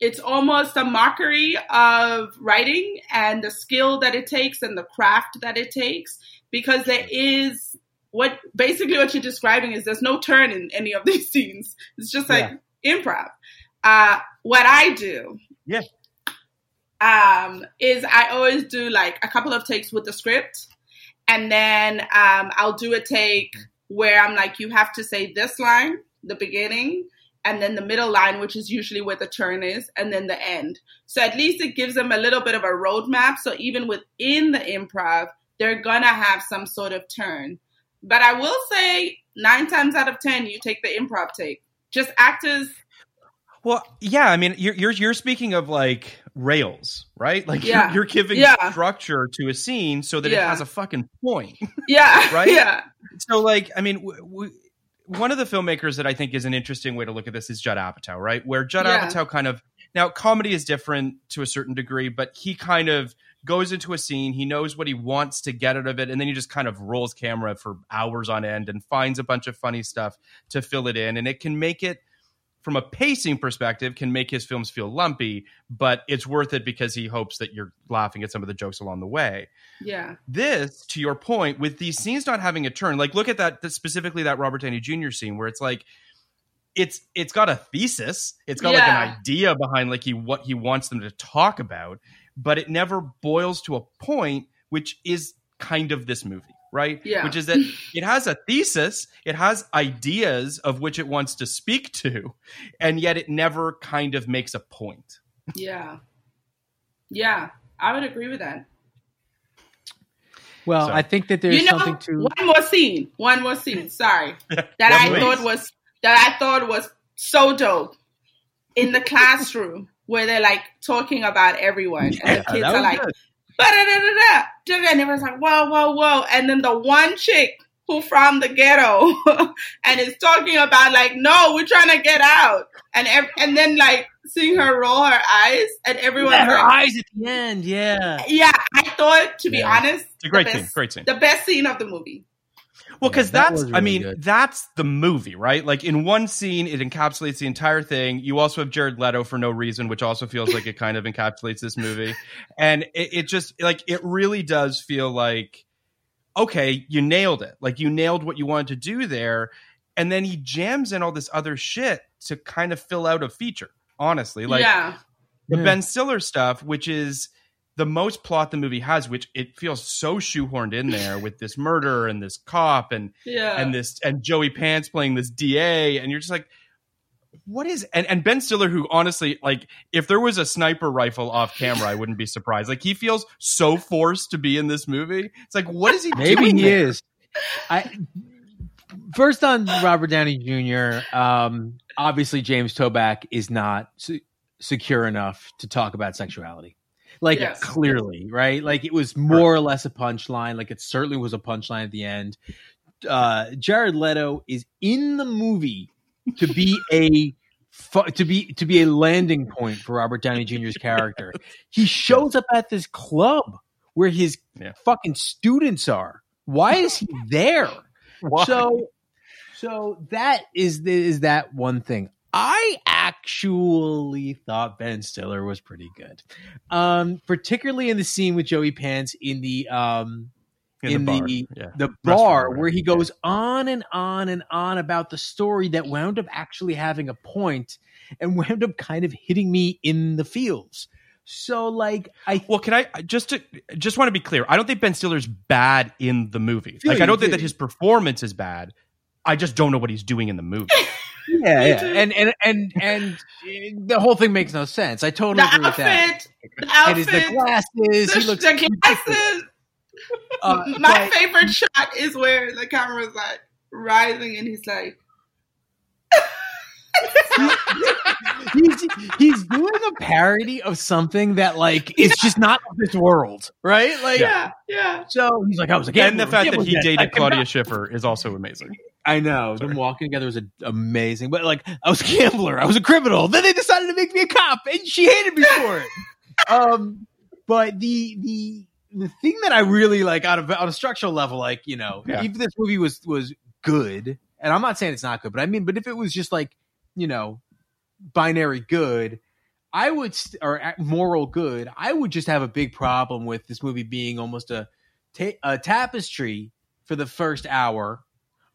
it's almost a mockery of writing and the skill that it takes and the craft that it takes because there is what basically what you're describing is there's no turn in any of <laughs> these scenes. It's just like improv. Uh, what I do Yeah. um, is I always do like a couple of takes with the script, and then um, I'll do a take where I'm like, you have to say this line, the beginning, and then the middle line, which is usually where the turn is, and then the end. So at least it gives them a little bit of a roadmap. So even within the improv, they're gonna have some sort of turn. But I will say, nine times out of ten, you take the improv take. Just actors Well, yeah, I mean, you're you're you're speaking of like rails, right? Like Yeah. you're, you're giving Yeah. structure to a scene so that it has a fucking point. <laughs> Yeah. Right? Yeah. so, like, I mean, w- w- one of the filmmakers that I think is an interesting way to look at this is Judd Apatow, right? Where Judd Yeah. Apatow kind of now comedy is different to a certain degree, but he kind of goes into a scene, he knows what he wants to get out of it, and then he just kind of rolls camera for hours on end and finds a bunch of funny stuff to fill it in, and it can make it from a pacing perspective can make his films feel lumpy, but it's worth it because he hopes that you're laughing at some of the jokes along the way. Yeah. this to your point with these scenes not having a turn like look at that specifically that robert downey jr scene where it's like it's it's got a thesis. It's got like an idea behind like he what he wants them to talk about but it never boils to a point which is kind of this movie right Yeah. which is that it has a thesis it has ideas of which it wants to speak to and yet it never kind of makes a point Yeah. Yeah. I would agree with that. Well, So- I think that there's you know, something to. one more scene. One more scene. Sorry. <laughs> That I please. thought was that I thought was so dope in the classroom where they're like talking about everyone and the kids are like good. And everyone's like whoa whoa whoa and then the one chick who from the ghetto <laughs> and is talking about like no we're trying to get out and ev- and then like seeing her roll her eyes and everyone Yeah, her like, eyes at the end. Yeah. yeah I thought to be Yeah. honest it's a great the scene great scene the best scene of the movie Well, Yeah, because that that's, was I mean, good. that's the movie, right? Like in one scene, it encapsulates the entire thing. You also have Jared Leto for no reason, which also feels like it kind of encapsulates this movie. And it, it just, like, it really does feel like, okay, you nailed it. Like, you nailed what you wanted to do there. And then he jams in all this other shit to kind of fill out a feature, honestly. Like, yeah the Yeah. Ben Stiller stuff, which is the most plot the movie has, which it feels so shoehorned in there <laughs> with this murder and this cop and yeah and this and Joey Pants playing this DA, and you're just like, what is and and Ben Stiller, who honestly, like, if there was a sniper rifle off camera, I wouldn't be surprised. Like, he feels so forced to be in this movie. It's like, what is he? Maybe doing he there? is. I first on Robert Downey Jr. Um, obviously, James Toback is not se- secure enough to talk about sexuality. Like Yes. clearly, right? Like it was more or less a punchline. Like it certainly was a punchline at the end. Uh, Jared Leto is in the movie to be a fu- to be to be a landing point for Robert Downey <laughs> Jr.'s character. He shows up at this club where his Yeah. fucking students are. Why is he there? <laughs> Why? So, so that is is that one thing. I actually thought Ben Stiller was pretty good, um, particularly in the scene with Joey Pants in the um, in, bar. the yeah. the bar where he goes on and on and on about the story that wound up actually having a point and <laughs> wound up kind of hitting me in the feels. So, like, I Well, can I I- just to just want to be clear? I don't think Ben Stiller's bad in the movie. Like, I don't think that his performance is bad. I just don't know what he's doing in the movie. <laughs> yeah, yeah. and and and and the whole thing makes no sense. I totally the agree with that. outfit the It is outfit the glasses. the, he looks the glasses Uh, My but- favorite shot is where the camera's like rising and he's like, he's he's doing a parody of something that like is just not of this world, right? Like, yeah, yeah. so he's like, I was like, and the fact that he dated Claudia Schiffer is also amazing. I know them walking together was a, amazing, but like, I was a gambler, I was a criminal. Then they decided to make me a cop, and she hated me for it. <laughs> um, but the the the thing that I really like out of on a structural level, like you know, Yeah. if this movie was was good, and I'm not saying it's not good, but I mean, but if it was just like you know, binary good, I would st- or moral good, I would just have a big problem with this movie being almost a ta- a tapestry for the first hour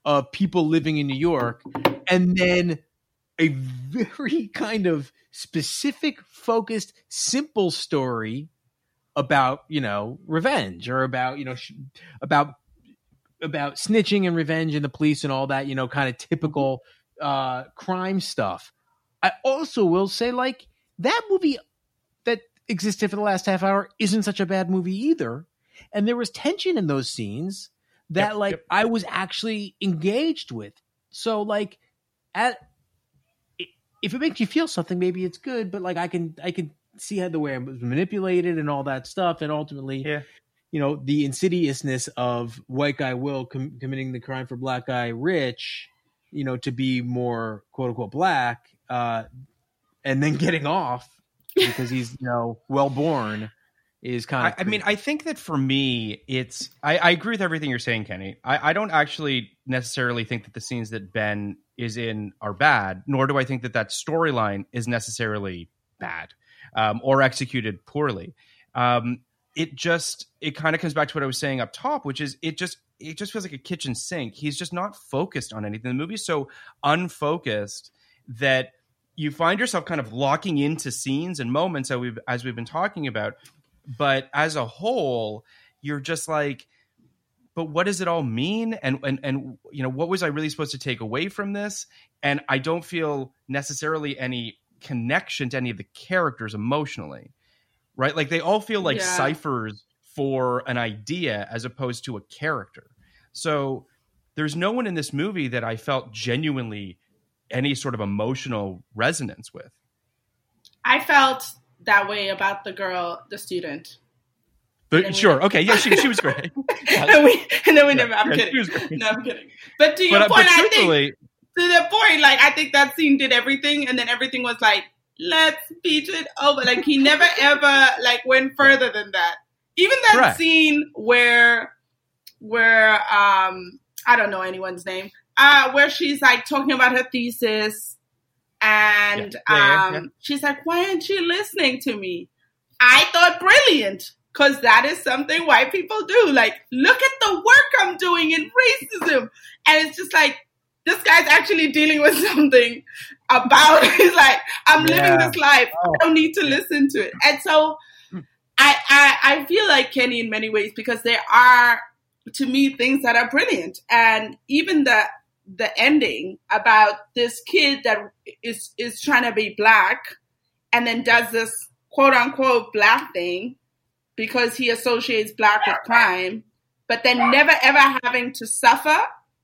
of people living in New York, and then a very <laughs> kind of specific, focused, simple story about you know revenge or about you know sh- about about snitching and revenge and the police and all that you know kind of typical uh crime stuff i also will say like that movie that existed for the last half hour isn't such a bad movie either and there was tension in those scenes that Yep, like yep. i was actually engaged with so like at if it makes you feel something maybe it's good but like i can i can see how the way it was manipulated and all that stuff and ultimately Yeah. you know the insidiousness of white guy will com- committing the crime for black guy rich you know to be more quote unquote black uh and then getting off because he's you know well born is kind I, of I mean, I think that for me, it's I, I agree with everything you're saying, Kenny. I, I don't actually necessarily think that the scenes that Ben is in are bad, nor do I think that that storyline is necessarily bad um, or executed poorly. Um, it just it kind of comes back to what I was saying up top, which is it just it just feels like a kitchen sink. He's just not focused on anything. The movie's so unfocused that you find yourself kind of locking into scenes and moments that we've as we've been talking about but as a whole you're just like but what does it all mean and and and you know what was i really supposed to take away from this and i don't feel necessarily any connection to any of the characters emotionally right like they all feel like Yeah. ciphers for an idea as opposed to a character so there's no one in this movie that i felt genuinely any sort of emotional resonance with I felt that way about the girl, the student. but then we- sure okay yeah she, she was great <laughs> and, we, and then we never, I'm Yeah, kidding. No, I'm kidding. But to your uh, but, point, but I think to the point, like I think that scene did everything, and then everything was like, let's beat it over. Like he never ever like went further than that. Even that Correct. scene where where um I don't know anyone's name, uh, where she's like talking about her thesis, and Yeah. Um yeah. she's like, why aren't you listening to me? I thought brilliant. Cause that is something white people do. Like, look at the work I'm doing in racism. And it's just like, this guy's actually dealing with <laughs> something about <laughs> he's like i'm living Yeah. this life Oh. i don't need to listen to it and so I, I i feel like kenny in many ways because there are to me things that are brilliant. And even the the ending about this kid that is is trying to be black and then does this quote unquote black thing because he associates black with crime but then never ever having to suffer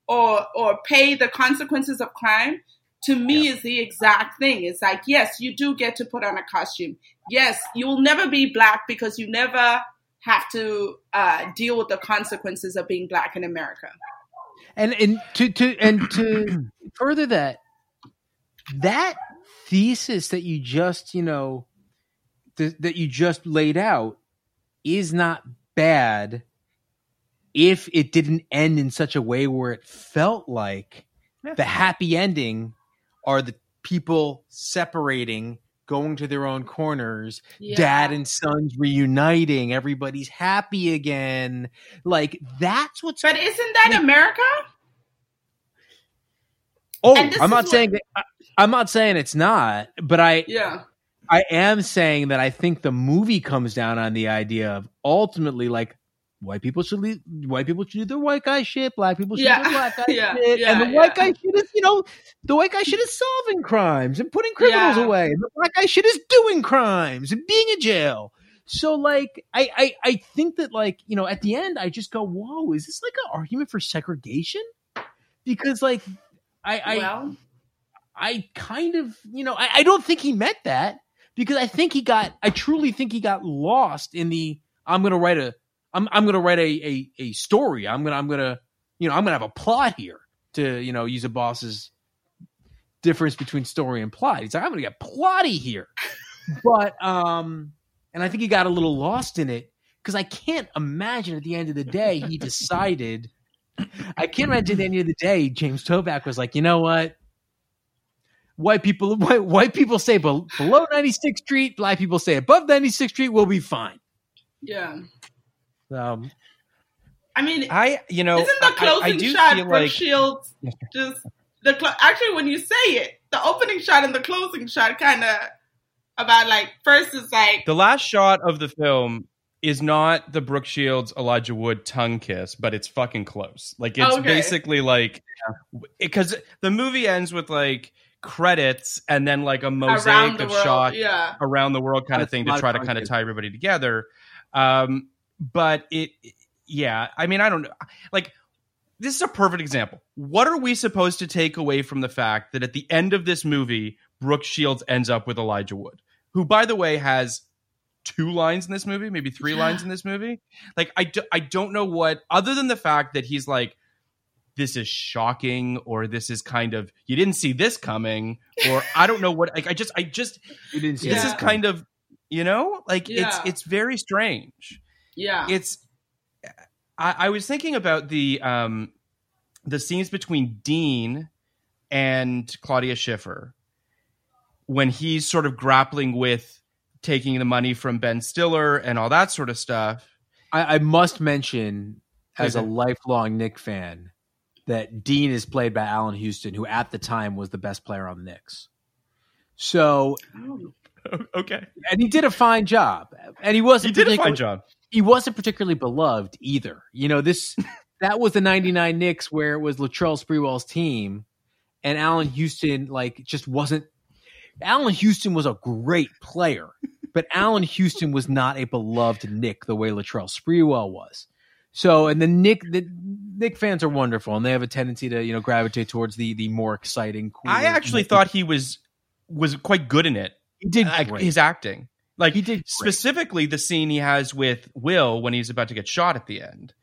or or pay the consequences of crime to me is the exact thing. It's like yes you do get to put on a costume yes you will never be black because you never have to uh, deal with the consequences of being black in america. And and to to and to <clears throat> further that that thesis that you just you know th- that you just laid out is not bad if it didn't end in such a way where it felt like the happy ending are the people separating going to their own corners Yeah. dad and sons reuniting everybody's happy again like that's what's but isn't that america Oh, I'm not what- saying that. I'm not saying it's not, but I yeah I am saying that I think the movie comes down on the idea of ultimately like white people should leave, white people should do their white guy shit, black people should Yeah. do their black guy <laughs> Yeah, shit, yeah, and the white guy shit is you know the white guy shit is solving crimes and putting criminals away, and the black guy shit is doing crimes and being in jail. So like I, I I think that like you know at the end I just go whoa is this like an argument for segregation? Because like I I well, I kind of you know I, I don't think he meant that because I think he got I truly think he got lost in the I'm gonna write a I'm I'm gonna write a a, a story I'm gonna I'm gonna you know I'm gonna have a plot here to you know use a boss's difference between story and plot. He's like I'm gonna get plotty here, <laughs> but um and I think he got a little lost in it because I can't imagine at the end of the day he decided. <laughs> I can't imagine at the end of the day James Toback was like, you know what? White people, <laughs> white, white people say below 96th Street, black people say above 96th Street, we'll be fine. yeah. Um, I mean, I, you know, isn't the I- I, closing I do shot feel like Shields just the cl- actually when you say it, the opening shot and the closing shot kind of about like first is like the last shot of the film is not the Brooke Shields Elijah Wood tongue kiss, but it's fucking close. Like it's Okay. basically like because the movie ends with like credits and then like a mosaic of world. shots Yeah, around the world kind of thing to try to kind of tie everybody together. Um, but it, yeah, I mean, I don't know. Like, this is a perfect example. What are we supposed to take away from the fact that at the end of this movie, Brooke Shields ends up with Elijah Wood, who, by the way, has two lines in this movie, maybe three lines in this movie. Like, I, do, I don't know what, other than the fact that he's like, this is shocking, or this is kind of, you didn't see this coming, or <laughs> I don't know what, like, I just, I just, you didn't see this Yeah. is kind of you know like it's it's very strange yeah, it's I, I was thinking about the um the scenes between dean and claudia schiffer when he's sort of grappling with taking the money from ben stiller and all that sort of stuff. I, I must mention, as a lifelong Knick fan, that Dean is played by Allan Houston, who at the time was the best player on the Knicks. So, <laughs> okay. And he did a fine job, and he wasn't. he did a particular- fine job he wasn't particularly beloved either. You know, this <laughs> that was the 99 Knicks where it was Latrell Sprewell's team and Allan Houston like just wasn't Allan Houston was a great player, but Allan Houston was not a beloved Knick the way Latrell Sprewell was. So, and the Knick the Knick fans are wonderful and they have a tendency to, you know, gravitate towards the the more exciting cooler i actually Knick. thought he was was quite good in it he did his acting like he did great. specifically the scene he has with Will when he's about to get shot at the end.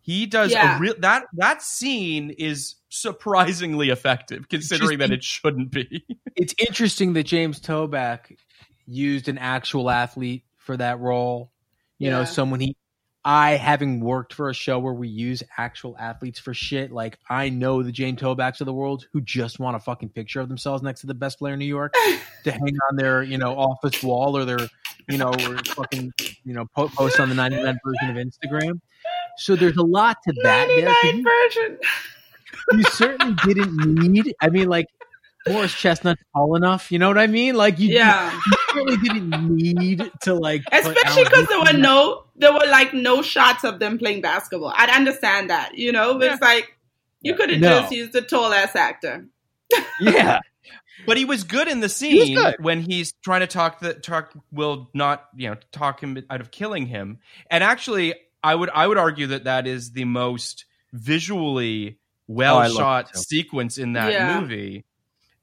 He does Yeah. a real that that scene is surprisingly effective considering Just- that it shouldn't be. <laughs> it's interesting that James Toback used an actual athlete for that role. You know, someone he I having worked for a show where we use actual athletes for shit, like I know the James Tobacks of the world who just want a fucking picture of themselves next to the best player in New York <laughs> to hang on their, you know, office wall or their, you know, or fucking, you know, post on the 99 version of Instagram. So there's a lot to that there. 'cause 99 you- version. you certainly didn't need. I mean, like Morris Chestnut tall enough. You know what I mean? Like you, Yeah, you certainly didn't need to like, especially because there were no, there were like no shots of them playing basketball. I'd understand that, you know, but it's like you could have No. just used a tall ass actor. Yeah, <laughs> But he was good in the scene good. when he's trying to talk the talk Will not you know talk him out of killing him. And actually, I would I would argue that that is the most visually oh, well Oh, shot sequence in that Yeah. movie.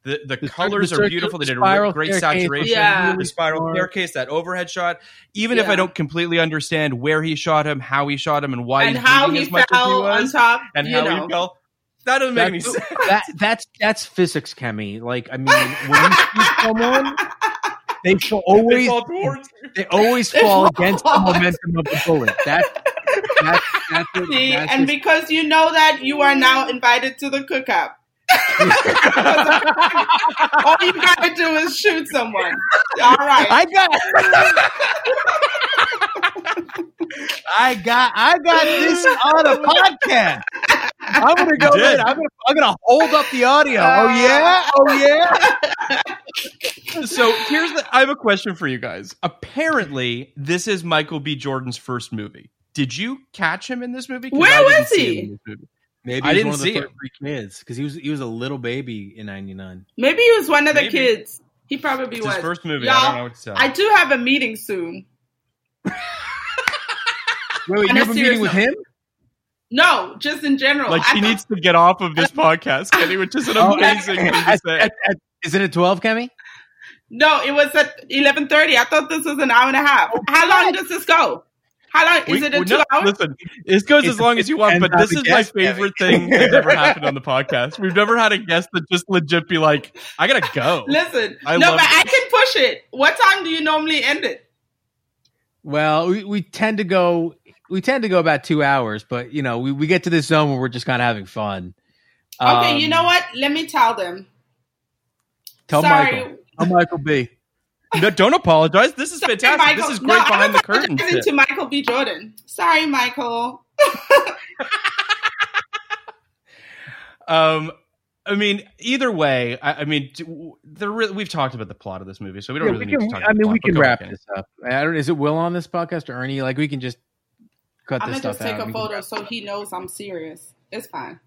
The the, The colors cir- are beautiful. They did a spiral great staircase saturation. Yeah. The spiral staircase, that overhead shot. Even if I don't completely understand where he shot him, how he shot him, and why and he's how he as much as he fell on top, and how know. he fell, that doesn't make any That's- sense. <laughs> that that's that's physics, Kemi. Like, I mean, when you shoot someone, they <laughs> fall They always fall they always They fall fall. against the momentum of the bullet. That that's that's, <laughs> what, See, that's and just- because you know that, you are now invited to the cookout. <laughs> All you gotta do is shoot someone. All right. I got I got I got this on a podcast. I'm gonna go did. in. I'm gonna I'm gonna hold up the audio. Oh yeah, oh yeah. <laughs> so here's the I have a question for you guys. Apparently, this is Michael B. Jordan's first movie. Did you catch him in this movie? Where I didn't was see he? Him in this movie. Maybe I he was didn't one of the see first him. three kids because he was he was a little baby in '99. Maybe he was one of the Maybe. kids. He probably It's was. his first movie. Y'all, I don't know what to tell. I do have a meeting soon. <laughs> Wait, wait, you have a serious meeting with him? No, just in general. Like I he thought- needs to get off of this podcast, Kenny, which is an Oh, amazing thing to say. at- at- is it at 12, Kemi? No, it was at eleven thirty. I thought this was an hour and a half. Oh, How long does this go? How long is We- it? A two no, hours? Listen, this goes It's- as long as you want, but this is my favorite thing that's ever <laughs> happened on the podcast. We've never had a guest that just legit be like, "I gotta go." Listen, I no, love but I can push it. What time do you normally end it? Well, we, we tend to go we tend to go about two hours, but you know, we, we get to this zone where we're just kind of having fun. Okay, Um, you know what? Let me tell them. Tell Sorry. Michael. Tell Michael B. No, don't apologize. This is Sorry, fantastic. Michael. This is No, great I'm behind the curtain. apologizing shit. to Michael B. Jordan. Sorry, Michael. Um, I mean, either way, I, I mean, d- the re- we've talked about the plot of this movie, so we don't Yeah, really we need can, to talk. I mean, the we can wrap this up. I don't. Is it Will on this podcast or Ernie? Like, we can just cut I'm this gonna just take out. a photo so he knows I'm serious. It's fine.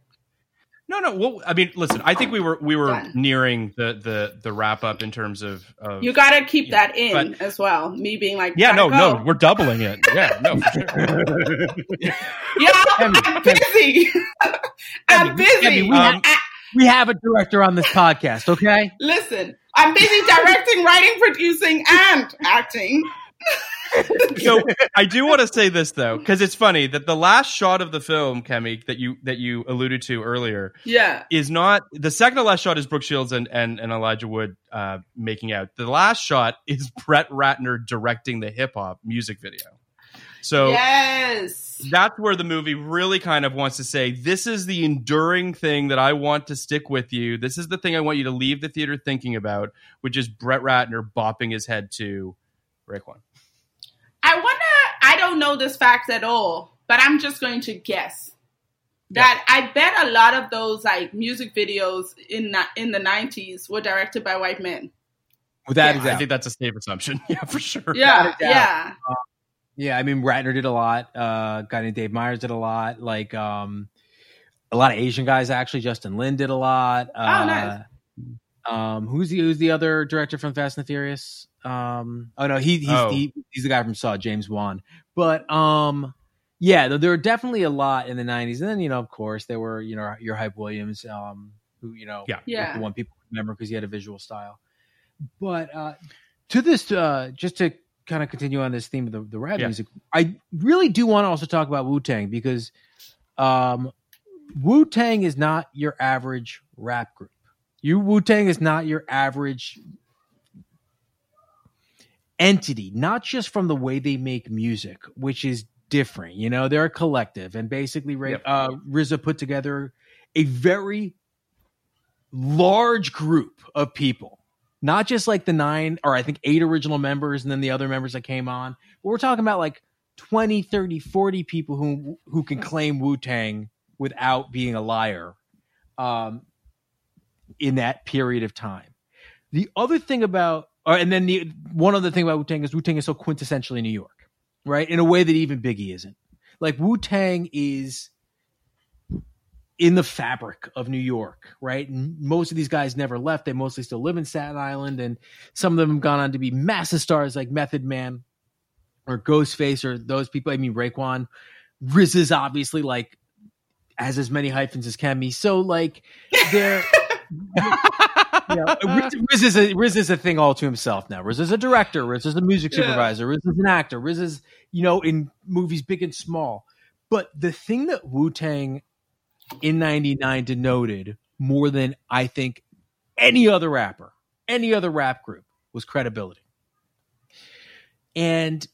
No, no. Well, I mean, listen. I think we were we were Done. nearing the the the wrap up in terms of. of You gotta keep Yeah, that in but- as well. Me being like, yeah, no, gotta no. We're doubling it. Yeah, no, sure. <laughs> Yeah, I'm busy. <laughs> I'm busy. Kevin, we I- um, We have a director on this podcast, okay? listen, I'm busy directing, writing, producing, and acting. So I do want to say this though, because it's funny that the last shot of the film, Kemi, that you that you alluded to earlier, Yeah. is not the second to last shot is Brooke Shields and and, and Elijah Wood uh, making out. The last shot is Brett Ratner directing the hip hop music video. So yes. that's where the movie really kind of wants to say this is the enduring thing that I want to stick with you. This is the thing I want you to leave the theater thinking about, which is Brett Ratner bopping his head to Raekwon. I wonder. I don't know this fact at all, but I'm just going to guess that I bet a lot of those like music videos in the, in the 90s were directed by white men. Without Yeah. a I doubt. think that's a safe assumption. <laughs> Yeah, for sure. Yeah, doubt. yeah. Yeah, I mean Ratner did a lot. Uh, guy named Dave Meyers did a lot. Like um, a lot of Asian guys actually. Justin Lin did a lot. Uh, Oh, nice. Um, who's the who's the other director from Fast and the Furious? Um, oh no, he, he's Oh. he, he's the guy from Saw, James Wan. But um, yeah, there, there were definitely a lot in the '90s, and then you know, of course, there were you know your Hype Williams, um, who you know, Yeah. Yeah. the one people remember because he had a visual style. But uh, to this, uh, just to kind of continue on this theme of the, the rap Yeah. music, I really do want to also talk about Wu Tang because um, Wu Tang is not your average rap group. You Wu Tang is not your average entity, not just from the way they make music, which is different. You know, they're a collective, and basically, Yep. uh, RZA put together a very large group of people, not just like the nine or I think eight original members and then the other members that came on. But we're talking about like 20, 30, 40 people who who can claim Wu Tang without being a liar um, in that period of time. The other thing about, or, and then the one other thing about Wu Tang is Wu Tang is so quintessentially New York, right? In a way that even Biggie isn't. Like Wu Tang is in the fabric of New York, right? And most of these guys never left. They mostly still live in Staten Island, and some of them have gone on to be massive stars like Method Man or Ghostface or those people. I mean, Raekwon. RZA is obviously like has as many hyphens as can be. So like they're <laughs> <laughs> you uh, know, RZA, RZA is a RZA is a thing all to himself now. RZA is a director. RZA is a music Yeah. supervisor. RZA is an actor. Riz is you know in movies big and small. But the thing that Wu Tang in '99 denoted more than I think any other rapper, any other rap group was credibility. And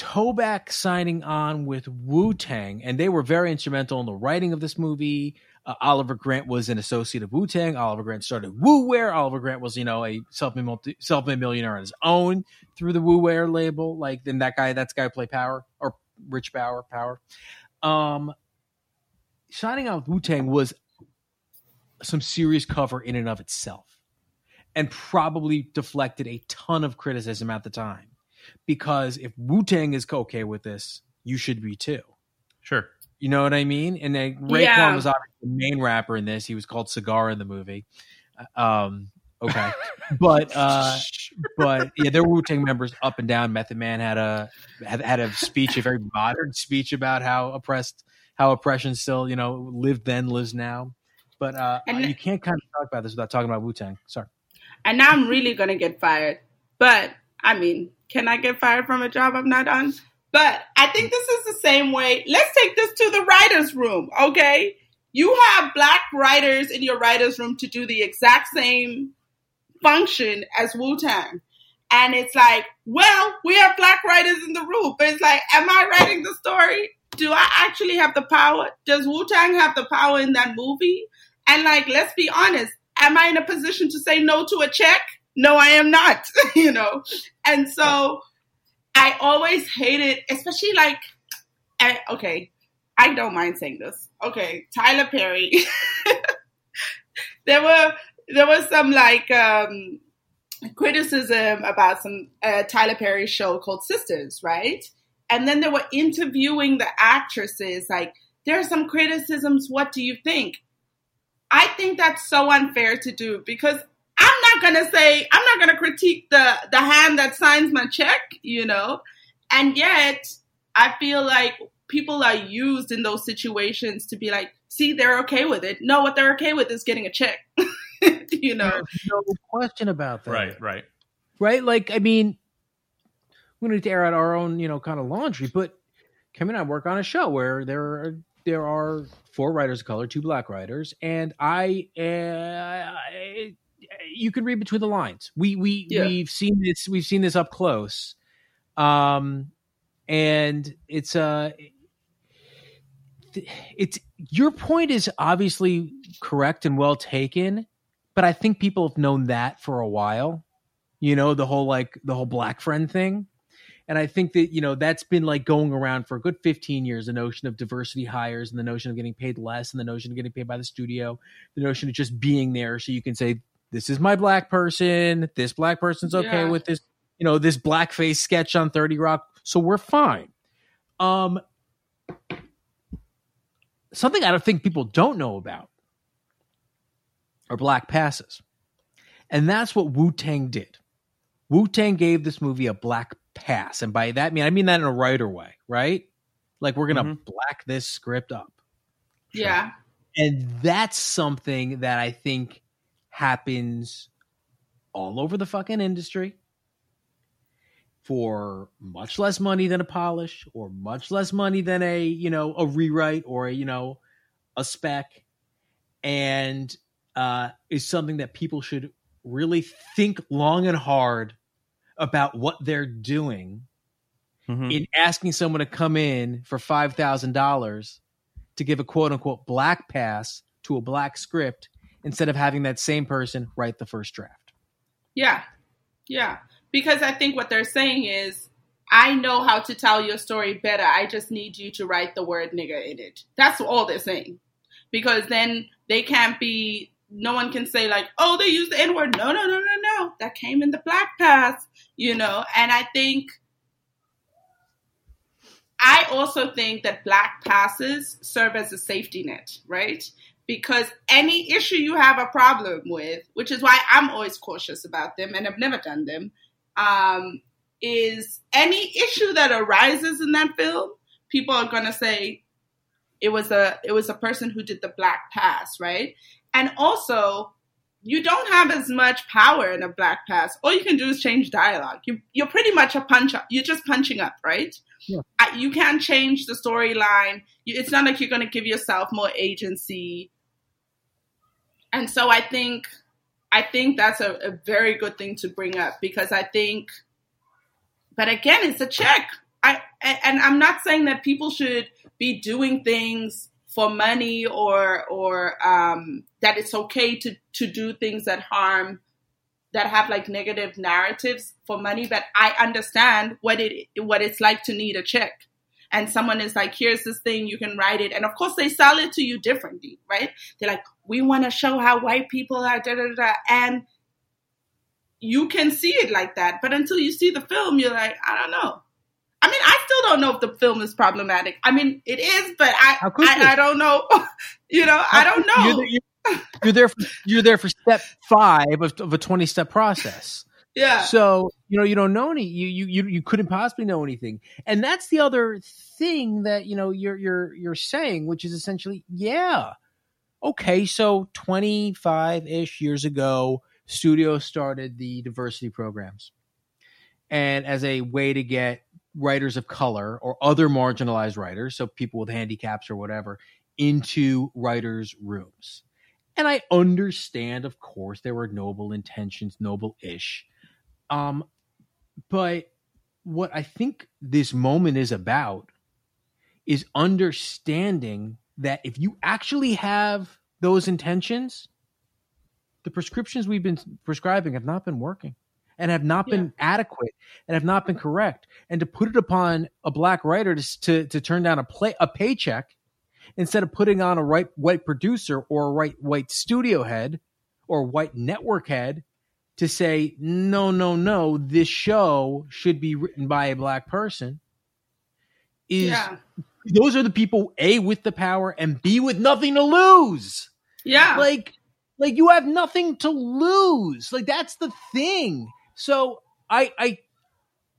Toback signing on with Wu Tang, and they were very instrumental in the writing of this movie. Uh, Oliver Grant was an associate of Wu Tang. Oliver Grant started Wu Wear. Oliver Grant was, you know, a self-made, millionaire on his own through the Wu Wear label. Like, then that guy, that's guy played Power or Rich Power, Power. Um, signing on with Wu Tang was some serious cover in and of itself, and probably deflected a ton of criticism at the time because if Wu Tang is okay with this, you should be too. Sure. You know what I mean? And then Raekwon Yeah. was obviously the main rapper in this. He was called Cigar in the movie. Um, Okay, <laughs> but uh, but yeah, there were Wu Tang members up and down. Method Man had a had, had a speech, a very modern speech about how oppressed, how oppression still you know lived then, lives now. But uh, And- you can't kind of talk about this without talking about Wu Tang. Sorry. and now I'm really gonna get fired. But I mean, can I get fired from a job I'm not on? But I think this is the same way. Let's take this to the writers' room, okay? You have black writers in your writers' room to do the exact same function as Wu Tang. And it's like, well, we have black writers in the room, but it's like, am I writing the story? Do I actually have the power? Does Wu Tang have the power in that movie? And like, let's be honest, am I in a position to say no to a check? No, I am not, <laughs> you know? And so I always hated, especially like, I, okay, I don't mind saying this. Okay, Tyler Perry. <laughs> there were, there was some like, um, criticism about some uh, Tyler Perry show called Sisters, right? And then they were interviewing the actresses, like, there are some criticisms. What do you think? I think that's so unfair to do because I'm not gonna say I'm not gonna critique the the hand that signs my check, you know, and yet I feel like people are used in those situations to be like, see, they're okay with it. No, what they're okay with is getting a check, <laughs> you know. There's no question about that. Right, right. right? Like, I mean, we need to air out our own, you know, kind of laundry. But Kim and I work on a show where there are there are four writers of color, two black writers, and I, uh, I you can read between the lines. We we Yeah. we've seen this we've seen this up close, um, and it's uh it's your point is obviously correct and well taken, but I think people have known that for a while you know the whole like the whole black friend thing and i think that you know that's been like going around for a good 15 years the notion of diversity hires and the notion of getting paid less and the notion of getting paid by the studio the notion of just being there so you can say this is my black person this black person's okay Yeah. with this you know this blackface sketch on 30 rock so we're fine um something i don't think people don't know about are black passes and that's what wu-tang did Wu Tang gave this movie a black pass, and by that I mean I mean that in a writer way, right? Like we're gonna Mhm. black this script up, Yeah. and that's something that I think happens all over the fucking industry for much less money than a polish, or much less money than a you know a rewrite or a you know a spec, and uh, is something that people should really think long and hard about what they're doing Mhm. in asking someone to come in for five thousand dollars to give a quote unquote black pass to a black script instead of having that same person write the first draft. Yeah. Yeah. Because I think what they're saying is, I know how to tell your story better. I just need you to write the word nigger in it. That's all they're saying. Because then they can't be, no one can say, like, oh, they use the N word. No, no, no, no, no. That came in the black pass, you know? And I think, I also think that black passes serve as a safety net, right? Because any issue you have a problem with, which is why I'm always cautious about them and I've never done them, um, is any issue that arises in that film, people are gonna say it was a it was a person who did the black pass, right? And also, you don't have as much power in a black pass. All you can do is change dialogue. You you're pretty much a punch up. You're just punching up, right? Yeah. You can't change the storyline. It's not like you're going to give yourself more agency. And so I think I think that's a, a very good thing to bring up because I think, but again, it's a check. I and I'm not saying that people should be doing things for money or or um, that it's okay to to do things that harm that have like negative narratives for money. But I understand what it what it's like to need a check. And someone is like, here's this thing, you can write it. And of course, they sell it to you differently, right? They're like, we want to show how white people are, da da da. And you can see it like that. But until you see the film, you're like, I don't know. I mean, I still don't know if the film is problematic. I mean, it is, but I How? I, I don't know. <laughs> you know, I don't know. You're the, you're there. For, you're there for step five of, of a twenty step process. <laughs> Yeah. So you know you don't know any. You you you you couldn't possibly know anything. And that's the other thing that you know you're you're you're saying, which is essentially, yeah, okay. So twenty five ish years ago, studios started the diversity programs, and as a way to get writers of color or other marginalized writers, so people with handicaps or whatever, into writers' rooms. And I understand, of course, there were noble intentions, noble ish. Um, but what I think this moment is about is understanding that if you actually have those intentions, the prescriptions we've been prescribing have not been working and have not been adequate and have not been correct. And to put it upon a black writer to to, to turn down a play a paycheck instead of putting on a right white producer or a right white studio head or white network head to say no no no this show should be written by a black person is Yeah. those are the people a with the power and b with nothing to lose Yeah. like like you have nothing to lose like that's the thing so i i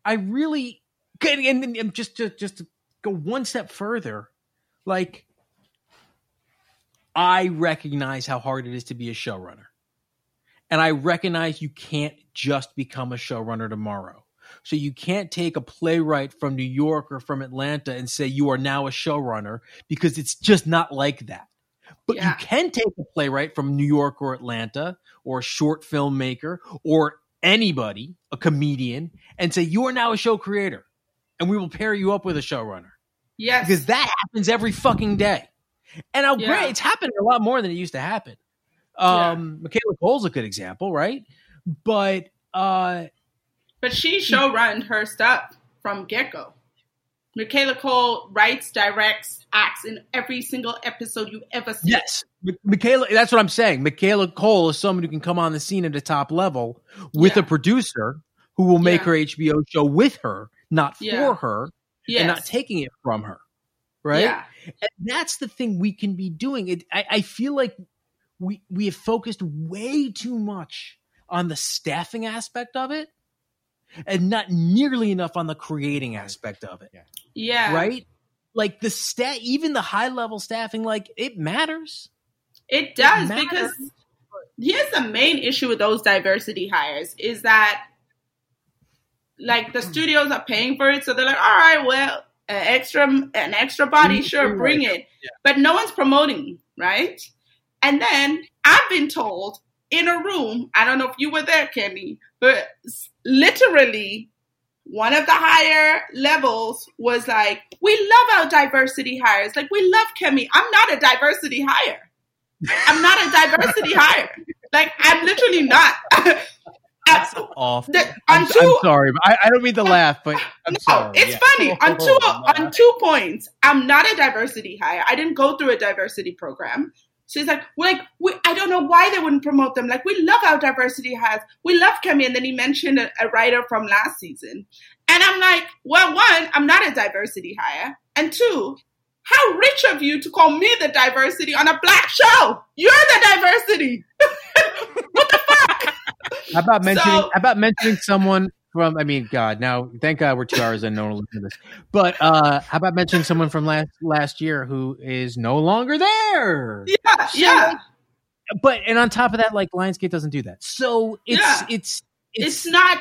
i really and, and, and just to just to go one step further like i recognize how hard it is to be a showrunner and i recognize you can't just become a showrunner tomorrow so you can't take a playwright from new york or from atlanta and say you are now a showrunner because it's just not like that but Yeah. you can take a playwright from New York or Atlanta or a short filmmaker or anybody, a comedian, and say, You are now a show creator. And we will pair you up with a showrunner. yes. Because that happens every fucking day. And I'll Yeah. grant it's happening a lot more than it used to happen. Um, Michaela Coel's a good example, right? But uh But she show run her stuff from get go. Michaela Coel writes, directs, acts in every single episode you ever see. Yes, M- Michaela. That's what I'm saying. Michaela Coel is someone who can come on the scene at a top level with Yeah. a producer who will make Yeah. her HBO show with her, not for her, Yes. and not taking it from her. Right. Yeah. And that's the thing we can be doing. It. I, I feel like we we have focused way too much on the staffing aspect of it, and not nearly enough on the creating aspect of it. Yeah. Right. Like the stat, even the high level staffing, like it matters. It does matters. because here's the main issue with those diversity hires is that like the hmm. studios are paying for it, so they're like, all right, well, an extra an extra body, mm, sure, bring it. But no one's promoting, right? And then I've been told in a room, I don't know if you were there, Kenny, but literally one of the higher levels was like, we love our diversity hires. Like, we love Kemi. I'm not a diversity hire. I'm not a diversity hire. Like, I'm literally not. <laughs> That's uh, awful. The- I'm, two, I'm sorry, but I, I don't mean to laugh, but I'm no, sorry. it's Yeah. funny. Oh, on oh, two oh, on two points, I'm not a diversity hire. I didn't go through a diversity program. So it's like, we're like, we, I don't know why they wouldn't promote them. Like, we love our diversity hires. We love Kemi. And then he mentioned a, a writer from last season. And I'm like, well, one, I'm not a diversity hire. And two, how rich of you to call me the diversity on a black show? You're the diversity. <laughs> What the fuck? How about mentioning? So- how about mentioning someone from? I mean, God, now thank God we're two hours in. No one will listen to this. But uh, how about mentioning someone from last last year who is no longer there? Yeah, yeah. But and on top of that, like Lionsgate doesn't do that. So it's Yeah. it's it's, not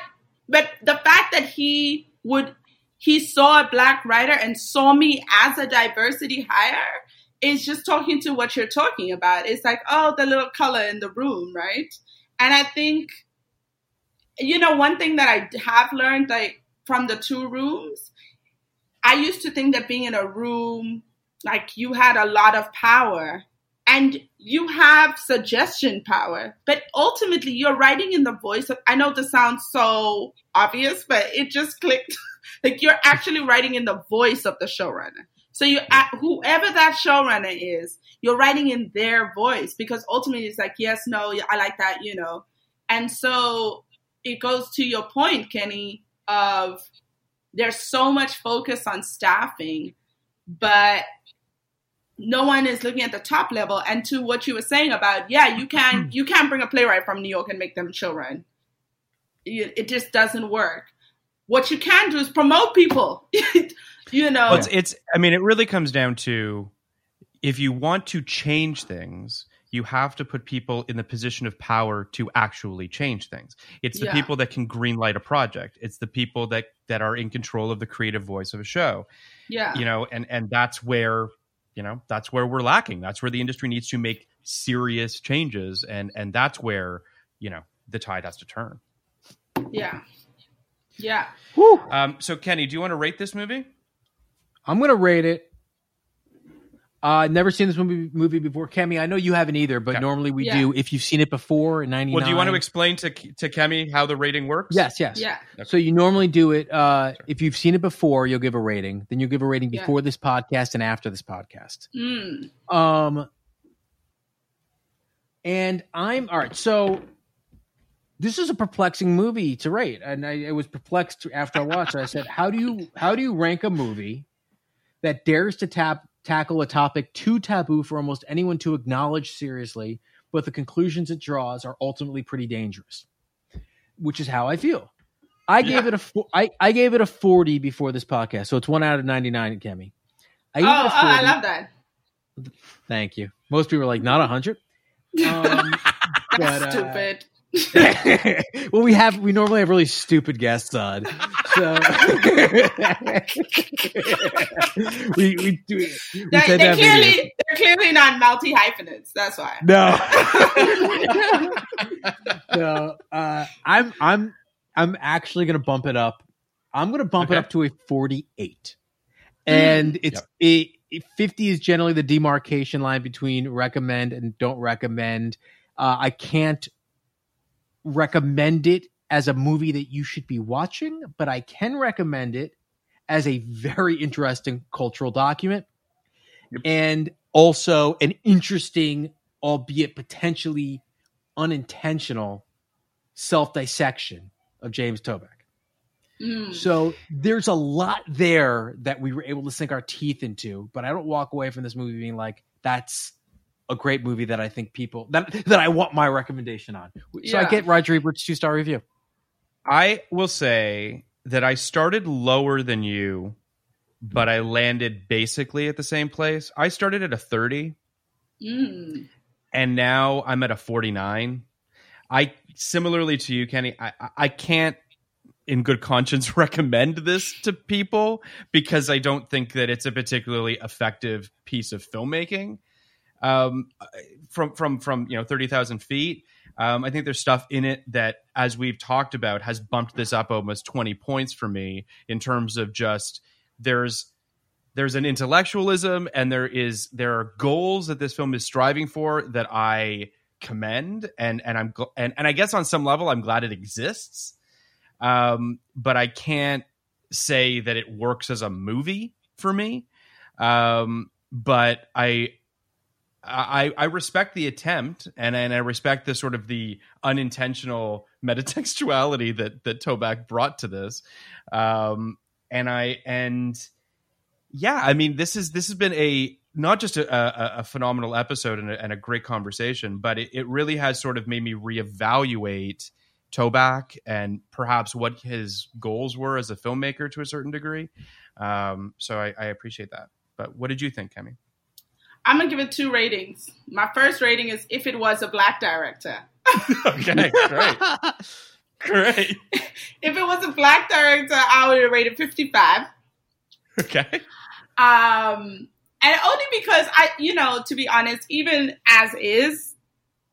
but the fact that he would he saw a black writer and saw me as a diversity hire is just talking to what you're talking about it's like oh the little color in the room right and i think you know one thing that i have learned like from the two rooms i used to think that being in a room like you had a lot of power and you have suggestion power but ultimately you're writing in the voice of i know this sounds so obvious but it just clicked. <laughs> Like you're actually writing in the voice of the showrunner. So you uh, whoever that showrunner is you're writing in their voice because ultimately it's like yes no i like that you know. And so it goes to your point kenny of there's so much focus on staffing but no one is looking at the top level. And to what you were saying about, yeah, you can hmm. you can't bring a playwright from New York and make them children. It, it just doesn't work. What you can do is promote people. <laughs> you know, Well, it's, it's i mean it really comes down to if you want to change things you have to put people in the position of power to actually change things. It's the Yeah. people that can greenlight a project. It's the people that that are in control of the creative voice of a show. Yeah, you know and and that's where you know that's where we're lacking. That's where the industry needs to make serious changes and and that's where you know the tide has to turn. Yeah, yeah. um so kenny do you want to rate this movie? I'm gonna rate it. Uh, never seen this movie movie before, Kemi. I know you haven't either, but Okay. normally we Yeah. do. If you've seen it before, in '99. well do you want to explain to to kemi how the rating works Yes, yes. Yeah. So you normally do it. Uh, if you've seen it before, you'll give a rating. Then you'll give a rating Yeah. before this podcast and after this podcast. Mm. Um, and I'm all right. So this is a perplexing movie to rate, and I, I was perplexed after I watched it. I said, "How do you how do you rank a movie that dares to tap tackle a topic too taboo for almost anyone to acknowledge seriously, but the conclusions it draws are ultimately pretty dangerous?" Which is how I feel. I gave it a I, I gave it a forty before this podcast, so it's one out of ninety nine. Kemi, I Oh, oh, 40. I love that. Thank you. Most people are like, not a hundred. <laughs> Um, but, uh, Stupid. <laughs> well, we have we normally have really stupid guests on, so <laughs> we we do. We They, tend to they have clearly idiots. they're clearly not multi hyphenates. That's why. no. <laughs> so uh, I'm I'm I'm actually going to bump it up. I'm going to bump it up to a 48, and it's it, it- 50 is generally the demarcation line between recommend and don't recommend. Uh, I can't recommend it as a movie that you should be watching, but I can recommend it as a very interesting cultural document and also an interesting, albeit potentially unintentional, self dissection of James Toback. Mm. So there's a lot there that we were able to sink our teeth into, but I don't walk away from this movie being like, that's a great movie that I think people that that I want my recommendation on. So I get Roger Ebert's two star review. I will say that I started lower than you, but I landed basically at the same place. I started at a 30 Mm. and now I'm at a 49. I similarly to you, Kenny, I, I- I can't in good conscience <laughs> recommend this to people because I don't think that it's a particularly effective piece of filmmaking. Um, from from from you know thirty thousand feet, um, I think there's stuff in it that, as we've talked about, has bumped this up almost twenty points for me in terms of just there's there's an intellectualism and there is there are goals that this film is striving for that I commend and and I'm gl- and and I guess on some level I'm glad it exists. Um, but I can't say that it works as a movie for me. Um, but I I, I respect the attempt and, and I respect the sort of the unintentional <laughs> metatextuality that that Toback brought to this. Um, and I and yeah, I mean this is this has been a not just a, a, a phenomenal episode and a, and a great conversation, but it, it really has sort of made me reevaluate Toback and perhaps what his goals were as a filmmaker to a certain degree. Um, so I, I appreciate that. But what did you think, Kemi? I'm gonna give it two ratings. My first rating is if it was a black director. okay, great. <laughs> Great. <laughs> If it was a black director, I would have rated 55. Okay. Um, and only because I, you know, to be honest, even as is,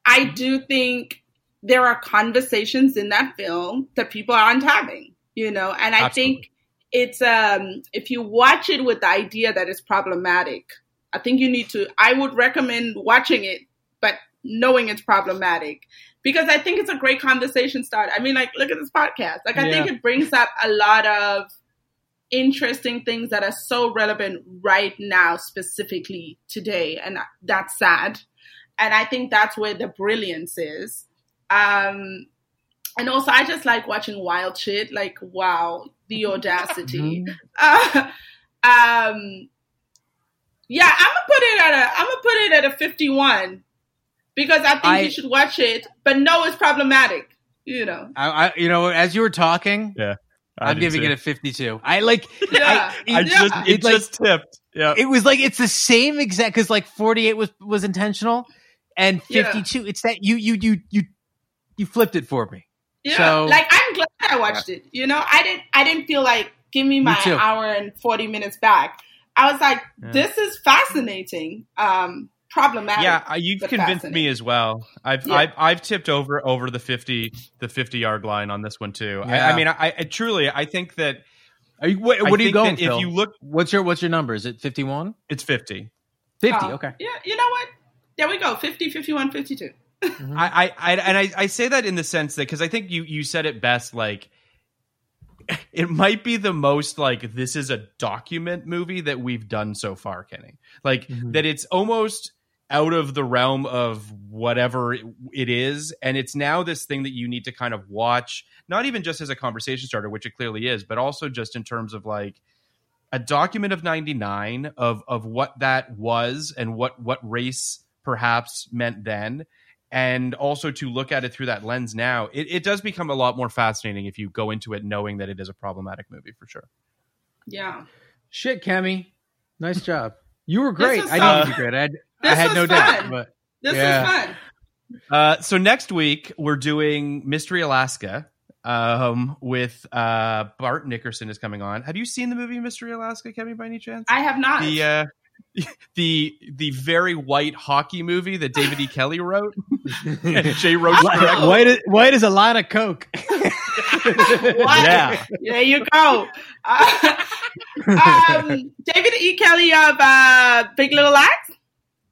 I do think there are conversations in that film that people aren't having, you know, and I think it's, um, if you watch it with the idea that it's problematic, I think you need to, I would recommend watching it, but knowing it's problematic because I think it's a great conversation start. I mean, like, look at this podcast. Like, I think it brings up a lot of interesting things that are so relevant right now, specifically today. And that's sad. And I think that's where the brilliance is. Um, and also, I just like watching wild shit. Like, wow, the audacity. <laughs> Uh, um, Yeah, I'm gonna put it at a I'm gonna put it at a 51 because I think I- you should watch it, but no, it's problematic. You know. I, I, you know, as you were talking, Yeah, I I'm giving too. it a 52. I like. Yeah. I, I it, just Yeah. it like- just tipped. Yeah. it was like it's the same exact because like 48 was was intentional, and Yeah. 52. It's that you you you you you flipped it for me. Yeah, So- like I'm glad I watched it. You know, I didn't. I didn't feel like give me my too. hour and forty minutes back. I was like, Yeah. this is fascinating. Um, problematic. yeah, you've convinced me as well. I've, Yeah. I've I've tipped over over the fifty the fifty yard line on this one too. I, Yeah. I mean, I, I truly I think that Are you, what, what are you going? if Phil? you look, what's your what's your number? Is it 51? it's fifty. 50. Oh, okay. Yeah, you know what? There we go. 50, 51, 52. I, I, I and I, I say that in the sense that because I think you you said it best. Like, <laughs> it might be the most like this is a document movie that we've done so far, Kenny. Like Mhm. that, it's almost out of the realm of whatever it is, and it's now this thing that you need to kind of watch, not even just as a conversation starter, which it clearly is, but also just in terms of like a document of 99 of of what that was and what what race perhaps meant then and also to look at it through that lens now it, it does become a lot more fascinating if you go into it knowing that it is a problematic movie for sure Yeah. Shit, Kemi, nice job. You were great. I fun. didn't do great. I had, <laughs> I had was no doubt. But This Yeah. is fun. uh, so next week we're doing mystery alaska um, with uh, bart nickerson is coming on have you seen the movie mystery alaska kevin by any chance I have not. the uh, <laughs> the the very white hockey movie that david e <laughs> kelley wrote <laughs> and jay roach directed. white, is, white is a lot of coke. What? Yeah. There you go. Uh, um, David E. Kelley of uh, Big Little Lies.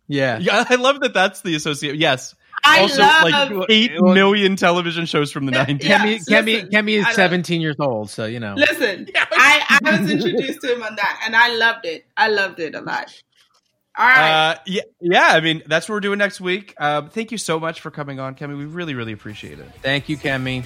yeah. yeah i love that that's the associate yes I also love. like eight million television shows from the 90s Yeah. Kemi, Yes, Kemi, listen, Kemi is 17 years old, so you know. Listen, <laughs> I, I was introduced to him on that, and I loved it. I loved it a lot. All right. Uh, yeah, yeah. I mean, that's what we're doing next week. Um, thank you so much for coming on, Kemi. We really, really appreciate it. Thank you, Kemi.